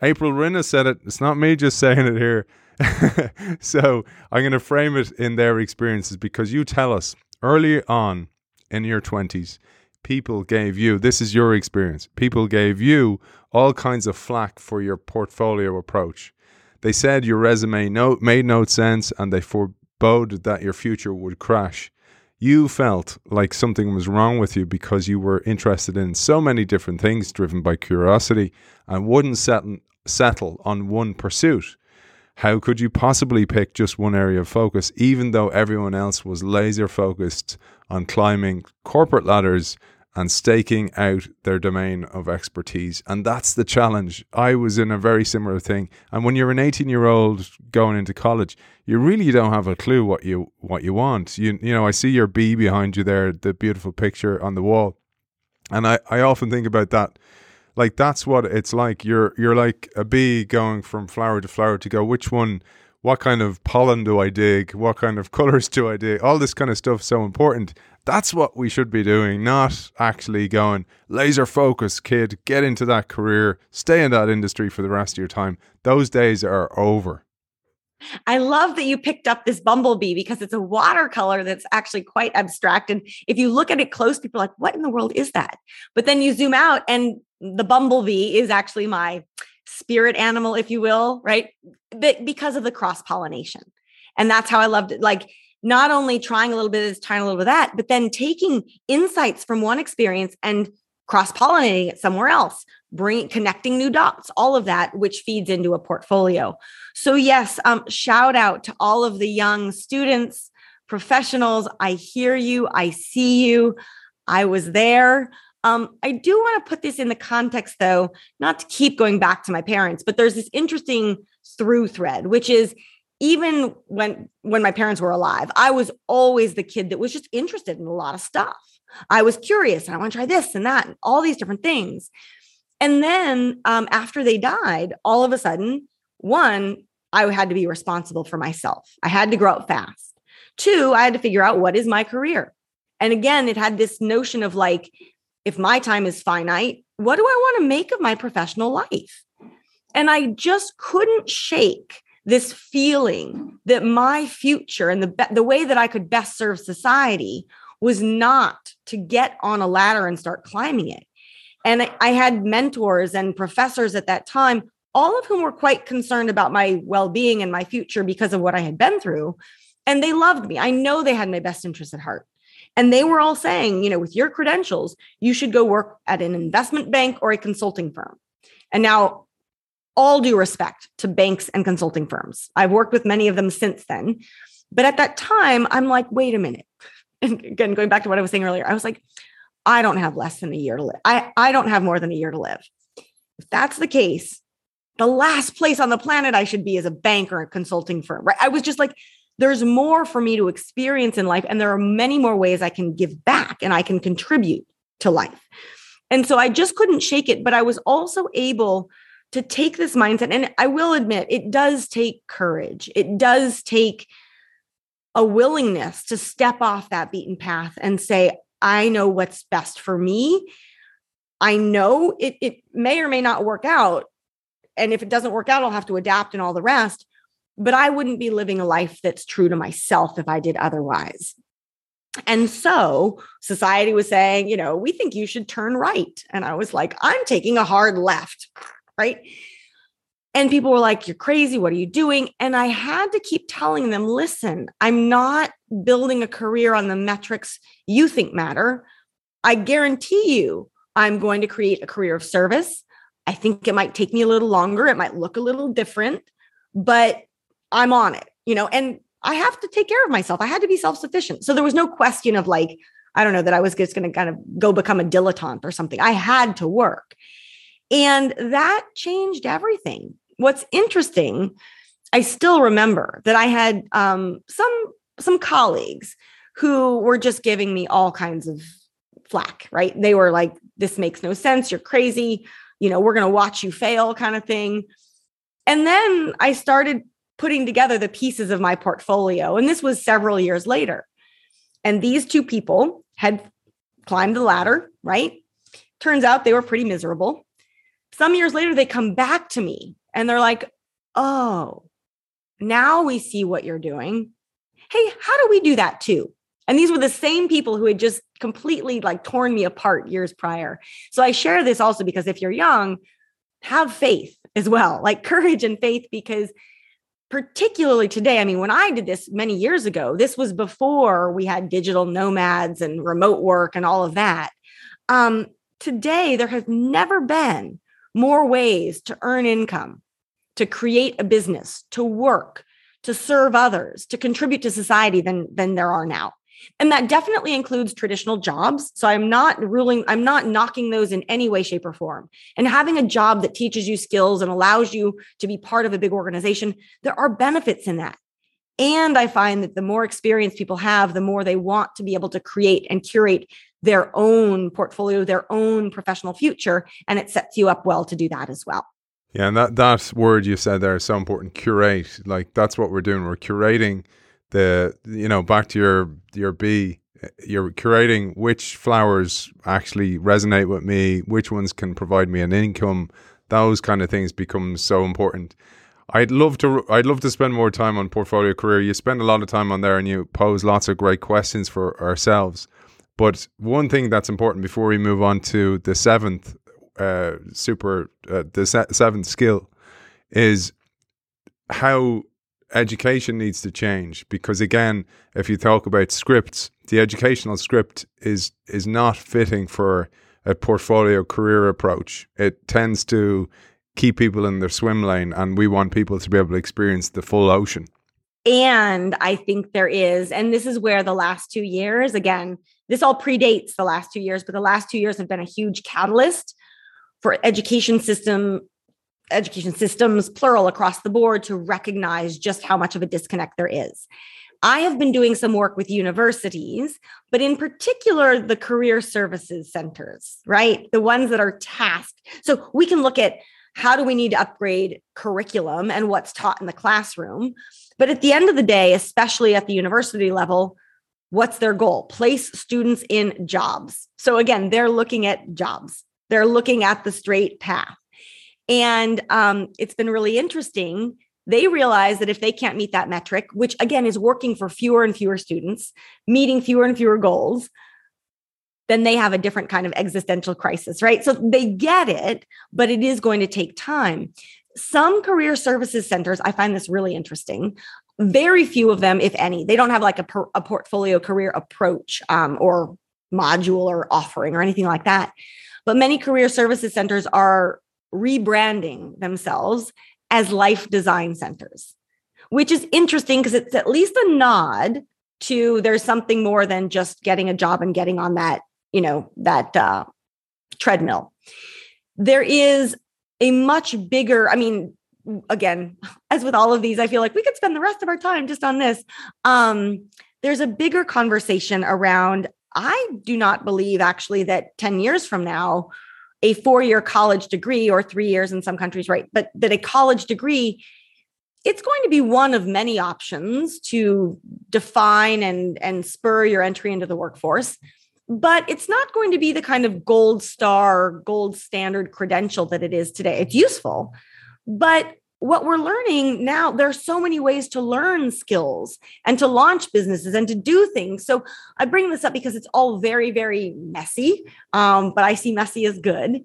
April Rinne said it. It's not me just saying it here. *laughs* so I'm going to frame it in their experiences because you tell us early on in your 20s, people gave you, this is your experience, people gave you all kinds of flack for your portfolio approach. They said your resume no, made no sense and they forebode that your future would crash. You felt like something was wrong with you because you were interested in so many different things driven by curiosity and wouldn't settle, on one pursuit. How could you possibly pick just one area of focus, even though everyone else was laser focused on climbing corporate ladders and staking out their domain of expertise. And that's the challenge. I was in a very similar thing. And when you're an 18 year old going into college, you really don't have a clue what you what you want. You you know, I see your bee behind you there, the beautiful picture on the wall. And I, I often think about that. Like that's what it's like. You're you're like a bee going from flower to flower to go, which one what kind of pollen do I dig? What kind of *laughs* colors do I dig? All this kind of stuff so important. That's what we should be doing, not actually going laser focus, kid, get into that career, stay in that industry for the rest of your time. Those days are over.
I love that you picked up this bumblebee because it's a watercolor that's actually quite abstract. And if you look at it close, people are like, what in the world is that? But then you zoom out and the bumblebee is actually my spirit animal, if you will, right? But because of the cross pollination. And that's how I loved it. Like not only trying a little bit of this, trying a little bit of that, but then taking insights from one experience and cross pollinating it somewhere else, bring connecting new dots, all of that, which feeds into a portfolio. So yes, um, shout out to all of the young students, professionals. I hear you. I see you. I was there. Um, I do want to put this in the context, though, not to keep going back to my parents, but there's this interesting through thread, which is even when when my parents were alive i was always the kid that was just interested in a lot of stuff. I was curious and i want to try this and that and all these different things. And then um, after they died all of a sudden one i had to be responsible for myself. I had to grow up fast. Two i had to figure out what is my career. And again it had this notion of like if my time is finite what do i want to make of my professional life? And i just couldn't shake this feeling that my future and the the way that I could best serve society was not to get on a ladder and start climbing it. And I, I had mentors and professors at that time, all of whom were quite concerned about my well-being and my future because of what I had been through. And they loved me. I know they had my best interest at heart. And they were all saying, you know, with your credentials, you should go work at an investment bank or a consulting firm. And now all due respect to banks and consulting firms. I've worked with many of them since then. But at that time, I'm like, wait a minute. *laughs* And again, going back to what I was saying earlier, I was like, I don't have less than a year to live. I, I don't have more than a year to live. If that's the case, the last place on the planet I should be is a bank or a consulting firm, right? I was just like, there's more for me to experience in life, and there are many more ways I can give back and I can contribute to life. And so I just couldn't shake it. But I was also able to take this mindset and i will admit it does take courage. It does take a willingness to step off that beaten path and say i know what's best for me. I know it, it may or may not work out and if it doesn't work out i'll have to adapt and all the rest but i wouldn't be living a life that's true to myself if i did otherwise. And so society was saying, you know, we think you should turn right. And I was like, I'm taking a hard left right? And people were like, You're crazy. What are you doing? And I had to keep telling them, Listen, I'm not building a career on the metrics you think matter. I guarantee you, I'm going to create a career of service. I think it might take me a little longer. It might look a little different, but I'm on it, you know, and I have to take care of myself. I had to be self sufficient. So there was no question of like, I don't know, that I was just going to kind of go become a dilettante or something. I had to work. And that changed everything. What's interesting, I still remember that I had um, some some colleagues who were just giving me all kinds of flack, right? They were like, this makes no sense. You're crazy. You know, we're going to watch you fail, kind of thing. And then I started putting together the pieces of my portfolio. And this was several years later. And these two people had climbed the ladder, right? Turns out they were pretty miserable. Some years later, they come back to me and they're like, oh, now we see what you're doing. Hey, how do we do that too? And these were the same people who had just completely like torn me apart years prior. So I share this also because if you're young, have faith as well, like courage and faith, because particularly today, I mean, when I did this many years ago, this was before we had digital nomads and remote work and all of that. Um, today, there has never been more ways to earn income, to create a business, to work, to serve others, to contribute to society than, than there are now. And that definitely includes traditional jobs. So I'm not ruling, I'm not knocking those in any way, shape, or form. And having a job that teaches you skills and allows you to be part of a big organization, there are benefits in that. And I find that the more experience people have, the more they want to be able to create and curate their own portfolio, their own professional future. And it sets you up well to do that as well.
Yeah, and that, that word you said there is so important curate. Like that's what we're doing. We're curating the you know back to your your bee eh, you're curating which flowers actually resonate with me which ones can provide me an income those kind of things become so important i'd love to i'd love to spend more time on portfolio career you spend a lot of time on there and you pose lots of great questions for ourselves but one thing that's important before we move on to the seventh uh, super uh, the se- seventh skill is how education needs to change. Because again if you talk about scripts the educational script is is not fitting for a portfolio career approach. It tends to keep people in their swim lane and we want people to be able to experience the full ocean.
And i think there is and this is where the last 2 years again this all predates the last 2 years but the last 2 years have been a huge catalyst for education system education systems, plural across the board, to recognize just how much of a disconnect there is. I have been doing some work with universities, but in particular, the career services centers, right? The ones that are tasked. So we can look at how do we need to upgrade curriculum and what's taught in the classroom. But at the end of the day, especially at the university level, what's their goal? Place students in jobs. So again, they're looking at jobs, they're looking at the straight path. And um, it's been really interesting. They realize that if they can't meet that metric, which again is working for fewer and fewer students, meeting fewer and fewer goals, then they have a different kind of existential crisis, right? So they get it, but it is going to take time. Some career services centers, I find this really interesting. Very few of them, if any, they don't have like a, per, a portfolio career approach um, or module or offering or anything like that. But many career services centers are rebranding themselves as life design centers, which is interesting because it's at least a nod to there's something more than just getting a job and getting on that, you know, that uh, treadmill. There is a much bigger, I mean, again, as with all of these, I feel like we could spend the rest of our time just on this. Um, there's a bigger conversation around I do not believe actually that 10 years from now, a four year college degree or three years in some countries, right? But that a college degree, it's going to be one of many options to define and, and spur your entry into the workforce. But it's not going to be the kind of gold star, gold standard credential that it is today. It's useful, but what we're learning now, there are so many ways to learn skills and to launch businesses and to do things. So I bring this up because it's all very, very messy, um, but I see messy as good.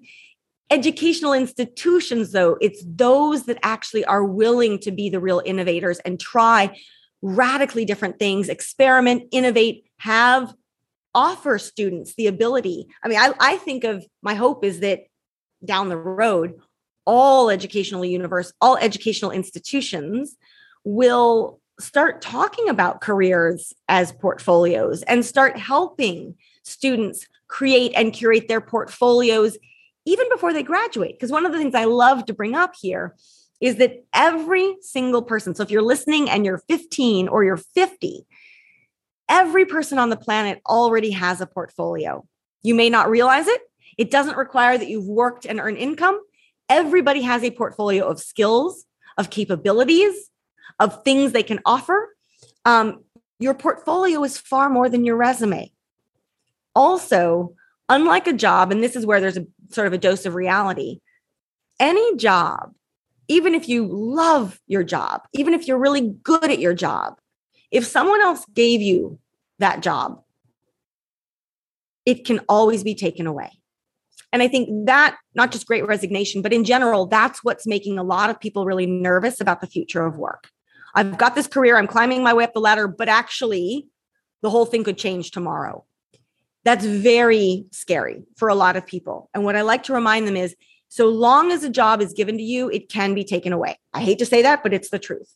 Educational institutions, though, it's those that actually are willing to be the real innovators and try radically different things, experiment, innovate, have offer students the ability. I mean, I, I think of my hope is that down the road, all educational universe, all educational institutions will start talking about careers as portfolios and start helping students create and curate their portfolios even before they graduate. Because one of the things I love to bring up here is that every single person, so if you're listening and you're 15 or you're 50, every person on the planet already has a portfolio. You may not realize it. It doesn't require that you've worked and earned income. Everybody has a portfolio of skills, of capabilities, of things they can offer. Um, your portfolio is far more than your resume. Also, unlike a job, and this is where there's a sort of a dose of reality, any job, even if you love your job, even if you're really good at your job, if someone else gave you that job, it can always be taken away. And I think that, not just great resignation, but in general, that's what's making a lot of people really nervous about the future of work. I've got this career, I'm climbing my way up the ladder, but actually, the whole thing could change tomorrow. That's very scary for a lot of people. And what I like to remind them is so long as a job is given to you, it can be taken away. I hate to say that, but it's the truth.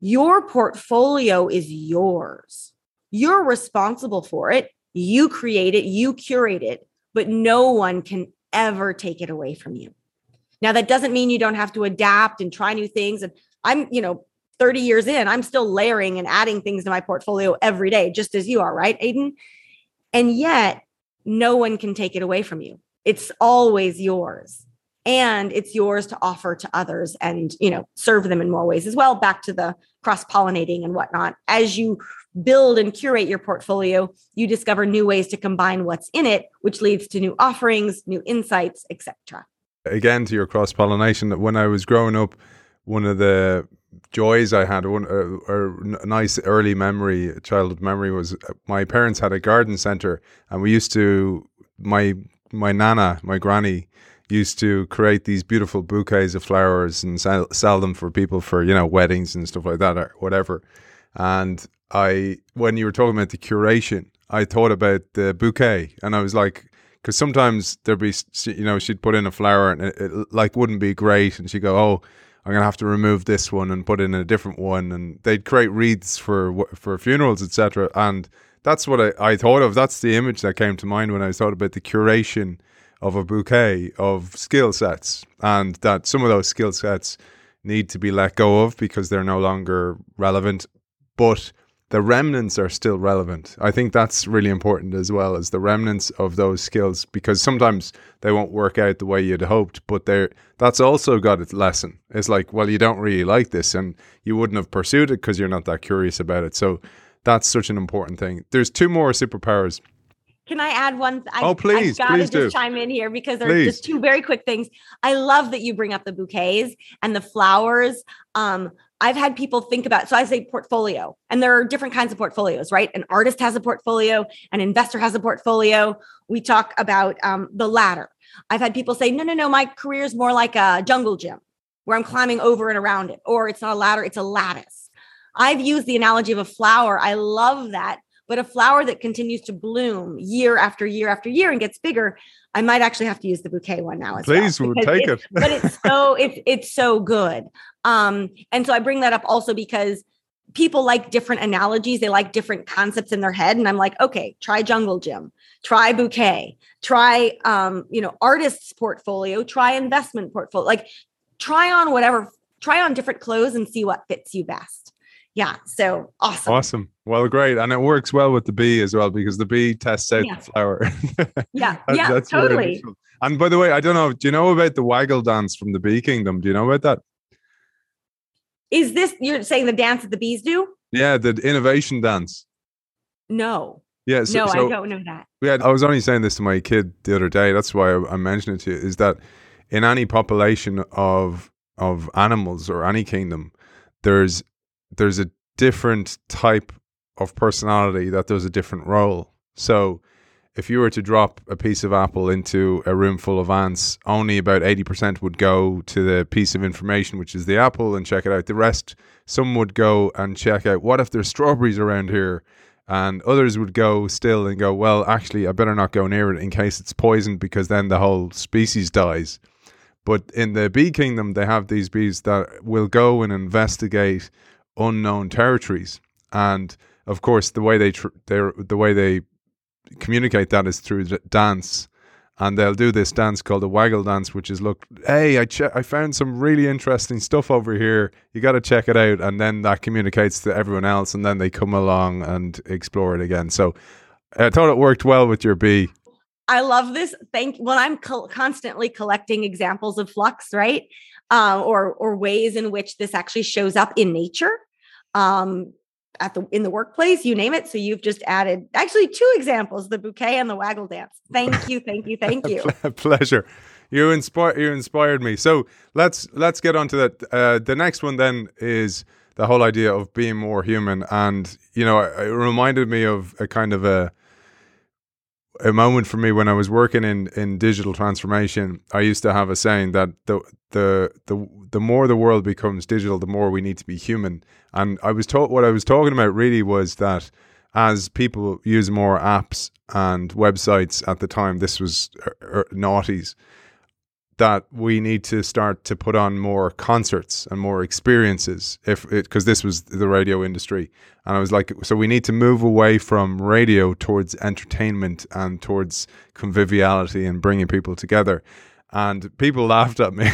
Your portfolio is yours. You're responsible for it. You create it, you curate it, but no one can ever take it away from you. Now, that doesn't mean you don't have to adapt and try new things. And I'm, you know, 30 years in, I'm still layering and adding things to my portfolio every day, just as you are, right, Aidan? And yet, no one can take it away from you. It's always yours. And it's yours to offer to others and, you know, serve them in more ways as well. Back to the cross pollinating and whatnot. As you build and curate your portfolio, you discover new ways to combine what's in it, which leads to new offerings, new insights, etc.
Again, to your cross pollination, when I was growing up, one of the joys I had, one a nice early memory, childhood memory, was uh, my parents had a garden center, and we used to my my nana, my granny, used to create these beautiful bouquets of flowers and sell, sell them for people for you know weddings and stuff like that or whatever. And I, when you were talking about the curation, I thought about the bouquet, and I was like, because sometimes there'd be, you know, she'd put in a flower and it, it like wouldn't be great, and she'd go, oh. I'm gonna have to remove this one and put in a different one, and they'd create wreaths for for funerals, etc. And that's what I, I thought of. That's the image that came to mind when I thought about the curation of a bouquet of skill sets, and that some of those skill sets need to be let go of because they're no longer relevant, but the remnants are still relevant. I think that's really important as well as the remnants of those skills because sometimes they won't work out the way you'd hoped, but they're that's also got its lesson. It's like, well, you don't really like this and you wouldn't have pursued it because you're not that curious about it. So that's such an important thing. There's two more superpowers
can I add one? I,
oh, please,
I've got to
just do.
chime in here because there's please. just two very quick things. I love that you bring up the bouquets and the flowers. Um, I've had people think about, so I say portfolio, and there are different kinds of portfolios, right? An artist has a portfolio, an investor has a portfolio. We talk about um, the ladder. I've had people say, no, no, no, my career is more like a jungle gym where I'm climbing over and around it, or it's not a ladder, it's a lattice. I've used the analogy of a flower. I love that but a flower that continues to bloom year after year after year and gets bigger, I might actually have to use the bouquet one now as
Please,
well.
Take it.
but it's so *laughs* it's it's so good. Um, and so I bring that up also because people like different analogies, they like different concepts in their head. And I'm like, okay, try jungle gym, try bouquet, try um, you know, artist's portfolio, try investment portfolio, like try on whatever, try on different clothes and see what fits you best yeah so awesome.
Awesome. Well great and it works well with the bee as well because the bee tests out
yeah.
the flower. *laughs*
Yeah yeah that's totally.
and by the way i don't know do you know about the waggle dance from the bee kingdom? Do you know about that?
Is this you're saying the dance that the bees do?
Yeah the innovation dance.
No.
Yeah
so, no so, i don't know that.
Yeah i was only saying this to my kid the other day that's why i, I mentioned it to you is that in any population of of animals or any kingdom there's there's a different type of personality that does a different role. So if you were to drop a piece of apple into a room full of ants, only about 80% would go to the piece of information, which is the apple, and check it out. The rest, some would go and check out what if there's strawberries around here? And others would go still and go, well, actually, I better not go near it in case it's poisoned because then the whole species dies. But in the bee kingdom, they have these bees that will go and investigate unknown territories. And of course, the way they tr- the way they communicate that is through the dance. and they'll do this dance called the waggle dance, which is look, hey, I che- I found some really interesting stuff over here. You got to check it out, and then that communicates to everyone else, and then they come along and explore it again. So I thought it worked well with your bee.
I love this. Thank. Well, I'm co- constantly collecting examples of flux, right? Uh, or or ways in which this actually shows up in nature. Um, at the in the workplace, you name it. So you've just added actually two examples: the bouquet and the waggle dance. Thank you, thank you, thank *laughs* you.
Pleasure. You inspire you inspired me. So let's let's get on to that. Uh, the next one then is the whole idea of being more human, and you know, it reminded me of a kind of a a moment for me when I was working in in digital transformation. I used to have a saying that the the the the more the world becomes digital, the more we need to be human. And I was taught what I was talking about really was that as people use more apps and websites at the time, this was er, er, noughties that we need to start to put on more concerts and more experiences if because this was the radio industry. And i was like so we need to move away from radio towards entertainment and towards conviviality and bringing people together. And people laughed at me.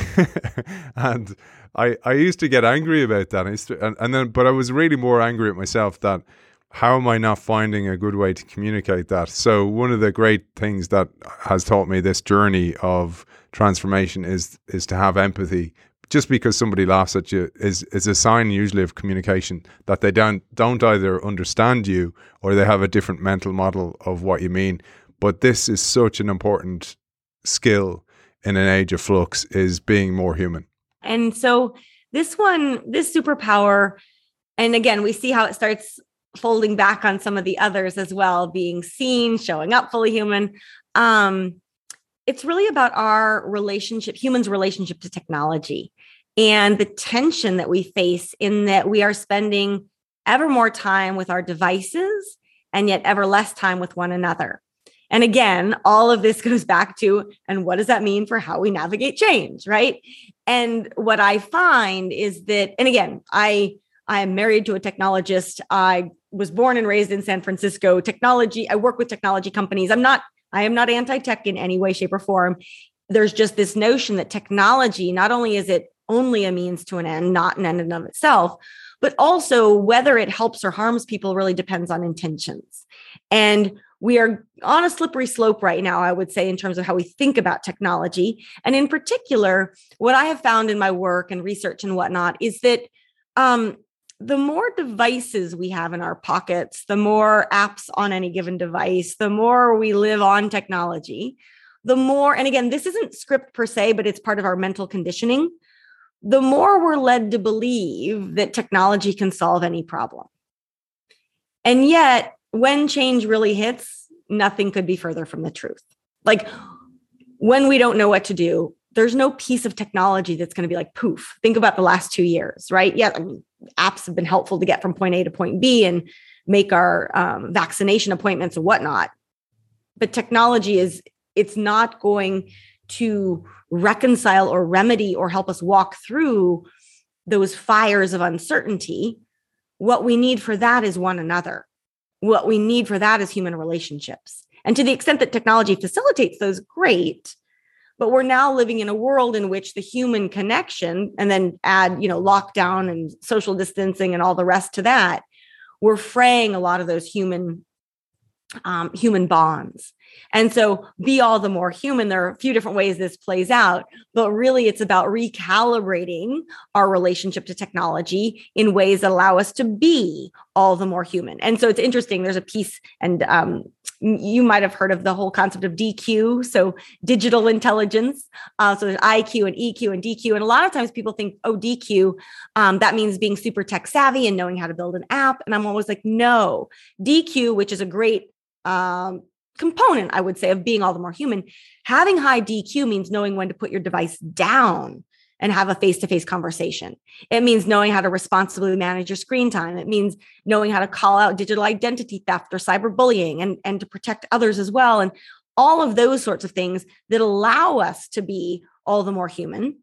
*laughs* And i i used to get angry about that. To, and, and then but i was really more angry at myself that how am I not finding a good way to communicate that? So, one of the great things that has taught me this journey of transformation is is to have empathy. Just because somebody laughs at you is is a sign usually of communication that they don't don't either understand you or they have a different mental model of what you mean. But this is such an important skill in an age of flux is being more human.
And so this one, this superpower, and again, we see how it starts folding back on some of the others as well, being seen, showing up fully human. Um, it's really about our relationship, humans' relationship to technology and the tension that we face in that we are spending ever more time with our devices and yet ever less time with one another. And again, all of this *laughs* goes back to, and what does that mean for how we navigate change, right? And what I find is that, and again, I I am married to a technologist. I was born and raised in San Francisco. Technology, I work with technology companies. I'm not I am not anti-tech in any way shape or form. There's just this notion that technology not only is it only a means to an end, not an end in of itself, but also whether it helps or harms people really depends on intentions. And we are on a slippery slope right now, I would say, in terms of how we think about technology. And in particular, what I have found in my work and research and whatnot is that um, the more devices we have in our pockets, the more apps on any given device, the more we live on technology, the more, and again, this isn't script per se, but it's part of our mental conditioning. The more we're led to believe that technology can solve any problem. And yet, when change really hits, nothing could be further from the truth. Like when we don't know what to do, there's no piece of technology that's going to be like poof. Think about the last two years, right? Yeah, I mean, apps have been helpful to get from point A to point B and make our um, vaccination appointments and whatnot. But technology is, it's not going to reconcile or remedy or help us walk through those fires of uncertainty. What we need for that is one another. What we need for that is human relationships. And to the extent that technology facilitates those, great but we're now living in a world in which the human connection and then add you know lockdown and social distancing and all the rest to that we're fraying a lot of those human um, human bonds and so be all the more human there are a few different ways this plays out but really it's about recalibrating our relationship to technology in ways that allow us to be all the more human and so it's interesting there's a piece and um, you might have heard of the whole concept of DQ, so digital intelligence. Uh, so there's IQ and EQ and DQ, and a lot of times people think, oh, DQ, um, that means being super tech savvy and knowing how to build an app. And I'm always like, no, DQ, which is a great um, component, I would say, of being all the more human. Having high DQ means knowing when to put your device down and have a face to face conversation. It means knowing how to responsibly manage your screen time. It means knowing how to call out digital identity theft or cyberbullying and, and to protect others as well. And all of those sorts of things that allow us to be all the more human.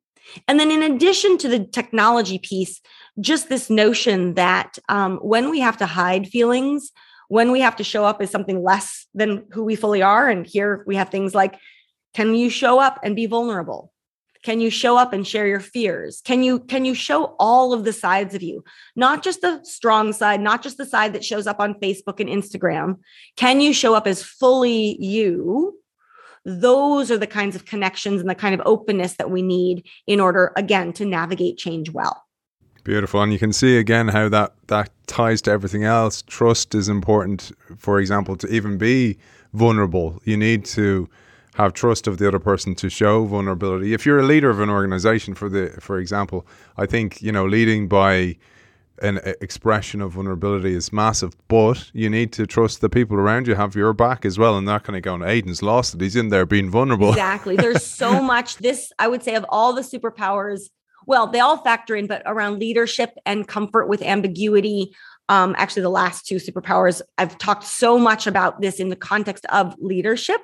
And then, in addition to the technology piece, just this notion that um, when we have to hide feelings, when we have to show up as something less than who we fully are, and here we have things like Can you show up and be vulnerable? Can you show up and share your fears? Can you can you show all of the sides of you? Not just the strong side, not just the side that shows up on Facebook and Instagram. Can you show up as fully you? Those are the kinds of connections and the kind of openness that we need in order again to navigate change well.
Beautiful, and you can see again how that that ties to everything else. Trust is important. For example, to even be vulnerable, you need to have trust of the other person to show vulnerability. If you're a leader of an organization, for the for example, I think you know leading by an expression of vulnerability is massive, but you need to trust the people around you have your back as well, and not kind of going, Aidan's lost it. He's in there being vulnerable.
Exactly. There's so *laughs* much. This I would say of all the superpowers. Well, they all factor in, but around leadership and comfort with ambiguity, um, actually the last two superpowers i've talked so much about this in the context of leadership.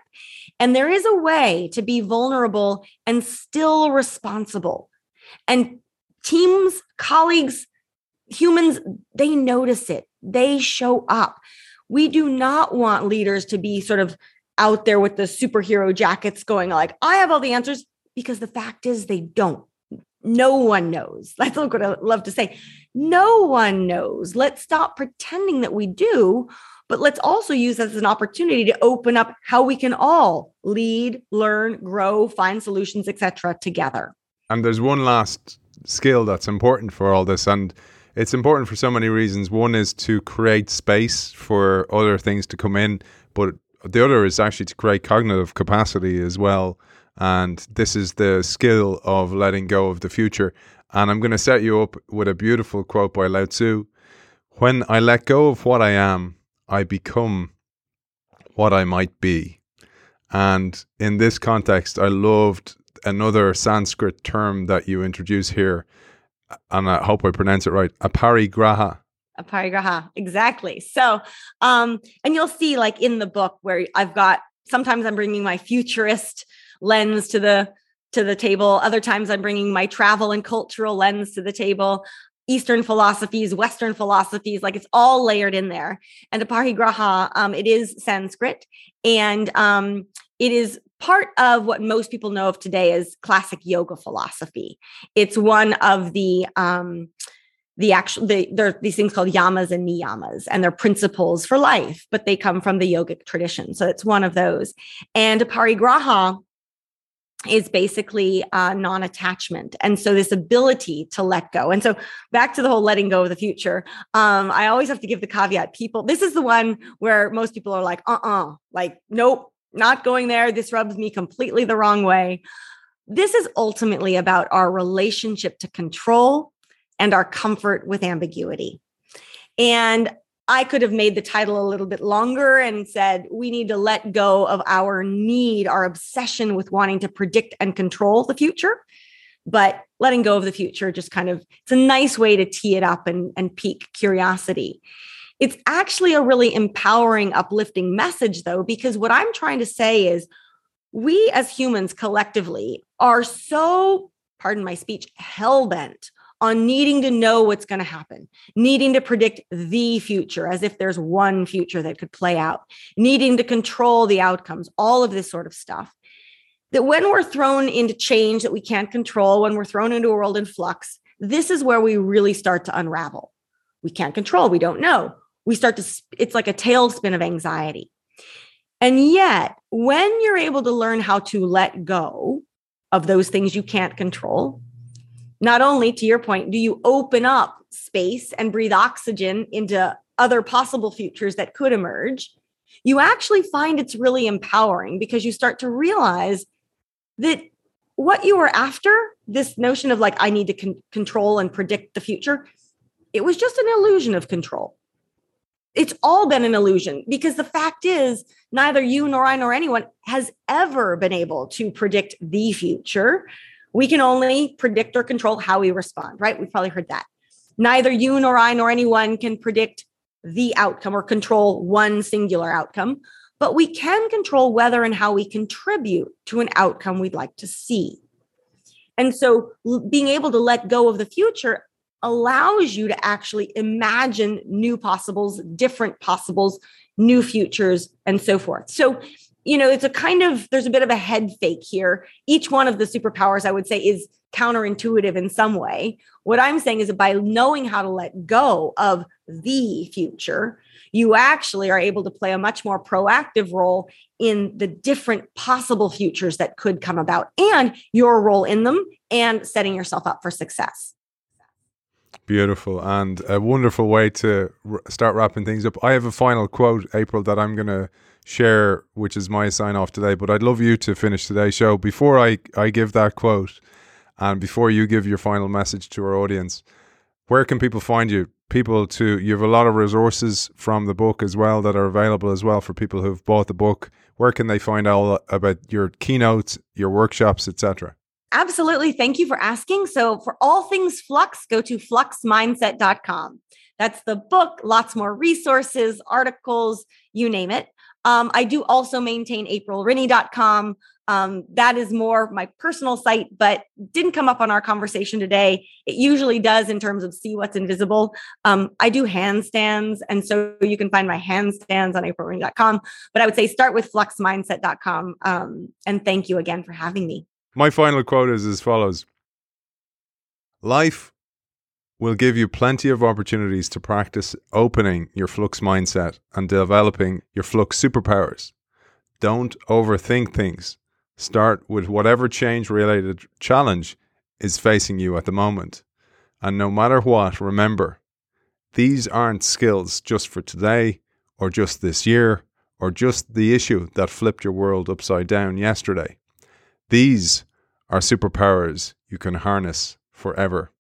And there is a way to be vulnerable and still responsible. And teams colleagues humans they notice it. They show up. We do not want leaders to be sort of out there with the superhero jackets going like i have all the answers because the fact is they don't no one knows. *laughs* That's what I love to say. No one knows. Let's stop pretending that we do, but let's also use this as an opportunity to open up how we can all lead, learn, grow, find solutions, etc. together.
And there's one last skill that's important for all this and it's important for so many reasons. One is to create space for other things to come in, but the other is actually to create cognitive capacity as well. And this is the skill of letting go of the future. And I'm going to set you up with a beautiful quote by Lao Tzu When I let go of what I am, I become what I might be. And in this context, I loved another Sanskrit term that you introduce here. And I hope I pronounce it right aparigraha.
Aparigraha, exactly. So, um, and you'll see like in the book where I've got sometimes I'm bringing my futurist lens to the to the table. Other times I'm bringing my travel and cultural lens to the table. Eastern philosophies, Western philosophies, like it's all layered in there. And aparigraha, um, it is Sanskrit, and um, it is part of what most people know of today as classic yoga philosophy. It's one of the um, the actual the, there are these things called yamas and niyamas and they're principles for life but they come from the yogic tradition so it's one of those and aparigraha is basically uh, non-attachment and so this ability to let go. And so back to the whole letting go of the future um, i always have to give the caveat people this is the one where most people are like uh-uh like nope not going there this rubs me completely the wrong way. This is ultimately about our relationship to control and our comfort with ambiguity. And I could have made the title a little bit longer and said, we need to let go of our need, our obsession with wanting to predict and control the future. But letting go of the future just kind of, it's a nice way to tee it up and, and pique curiosity. It's actually a really empowering, uplifting message, though, because what I'm trying to say is we as humans collectively are so, pardon my speech, hell bent on needing to know what's going to happen, needing to predict the future as if there's one future that could play out, needing to control the outcomes, all of this sort of stuff. That when we're thrown into change that we can't control, when we're thrown into a world in flux, this is where we really start to unravel. We can't control, we don't know. We start to, it's like a tailspin of anxiety. And yet, when you're able to learn how to let go of those things you can't control, not only to your point do you open up space and breathe oxygen into other possible futures that could emerge you actually find it's really empowering because you start to realize that what you were after this notion of like i need to con- control and predict the future it was just an illusion of control. It's all been an illusion because the fact is neither you nor i nor anyone has ever been able to predict the future we can only predict or control how we respond, right? We've probably heard that. Neither you nor I nor anyone can predict the outcome or control one singular outcome, but we can control whether and how we contribute to an outcome we'd like to see. And so being able to let go of the future allows you to actually imagine new possibles, different possibles, new futures, and so forth. So you know, it's a kind of, there's a bit of a head fake here. Each one of the superpowers, I would say, is counterintuitive in some way. What I'm saying is that by knowing how to let go of the future, you actually are able to play a much more proactive role in the different possible futures that could come about and your role in them and setting yourself up for success.
Beautiful and a wonderful way to r- start wrapping things up. I have a final quote, April, that I'm going to share, which is my sign off today. But I'd love you to finish today's show. Before I, I give that quote and before you give your final message to our audience, where can people find you? People to, you have a lot of resources from the book as well that are available as well for people who've bought the book. Where can they find out about your keynotes, your workshops, etc.?
Absolutely. Thank you for asking. So, for all things flux, go to fluxmindset.com. That's the book, lots more resources, articles, you name it. Um, I do also maintain aprilrinne.com. Um, that is more my personal site, but didn't come up on our conversation today. It usually does in terms of see what's invisible. Um, I do handstands, and so you can find my handstands on aprilrinne.com. But I would say start with fluxmindset.com. Um, and thank you again for having me.
My final quote is as follows Life will give you plenty of opportunities to practice opening your flux mindset and developing your flux superpowers. Don't overthink things. Start with whatever change related challenge is facing you at the moment. And no matter what, remember, these aren't skills just for today or just this year or just the issue that flipped your world upside down yesterday. These are superpowers you can harness forever.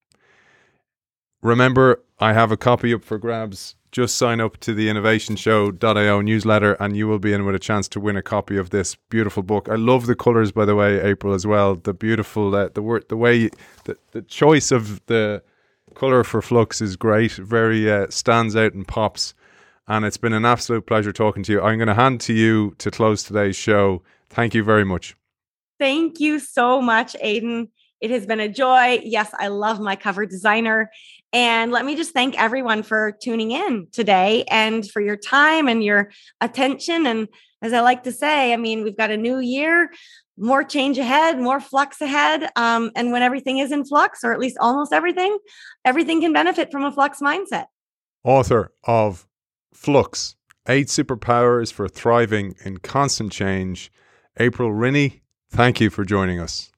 Remember, I have a copy up for grabs. Just sign up to the innovationshow.io newsletter and you will be in with a chance to win a copy of this beautiful book. I love the colors by the way, April as well. The beautiful uh, the word the way the, the choice of the color for flux is great. Very uh, stands out and pops. And it's been an absolute pleasure talking to you. I'm going to hand to you to close today's show. Thank you very much.
Thank you so much, Aidan. It has been a joy. Yes, I love my cover designer. And let me just thank everyone for tuning in today and for your time and your attention. And as I like to say, I mean, we've got a new year, more change ahead, more flux ahead. Um, and when everything is in flux, or at least almost everything, everything can benefit from a flux mindset.
Author of Flux Eight Superpowers for Thriving in Constant Change, April Rinne. Thank you for joining us.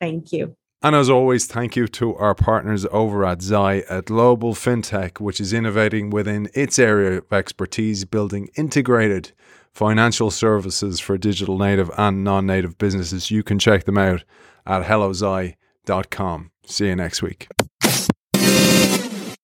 Thank you.
And as always, thank you to our partners over at Zai, a global fintech which is innovating within its area of expertise, building integrated financial services for digital native and non native businesses. You can check them out at hellozai.com. See you next week.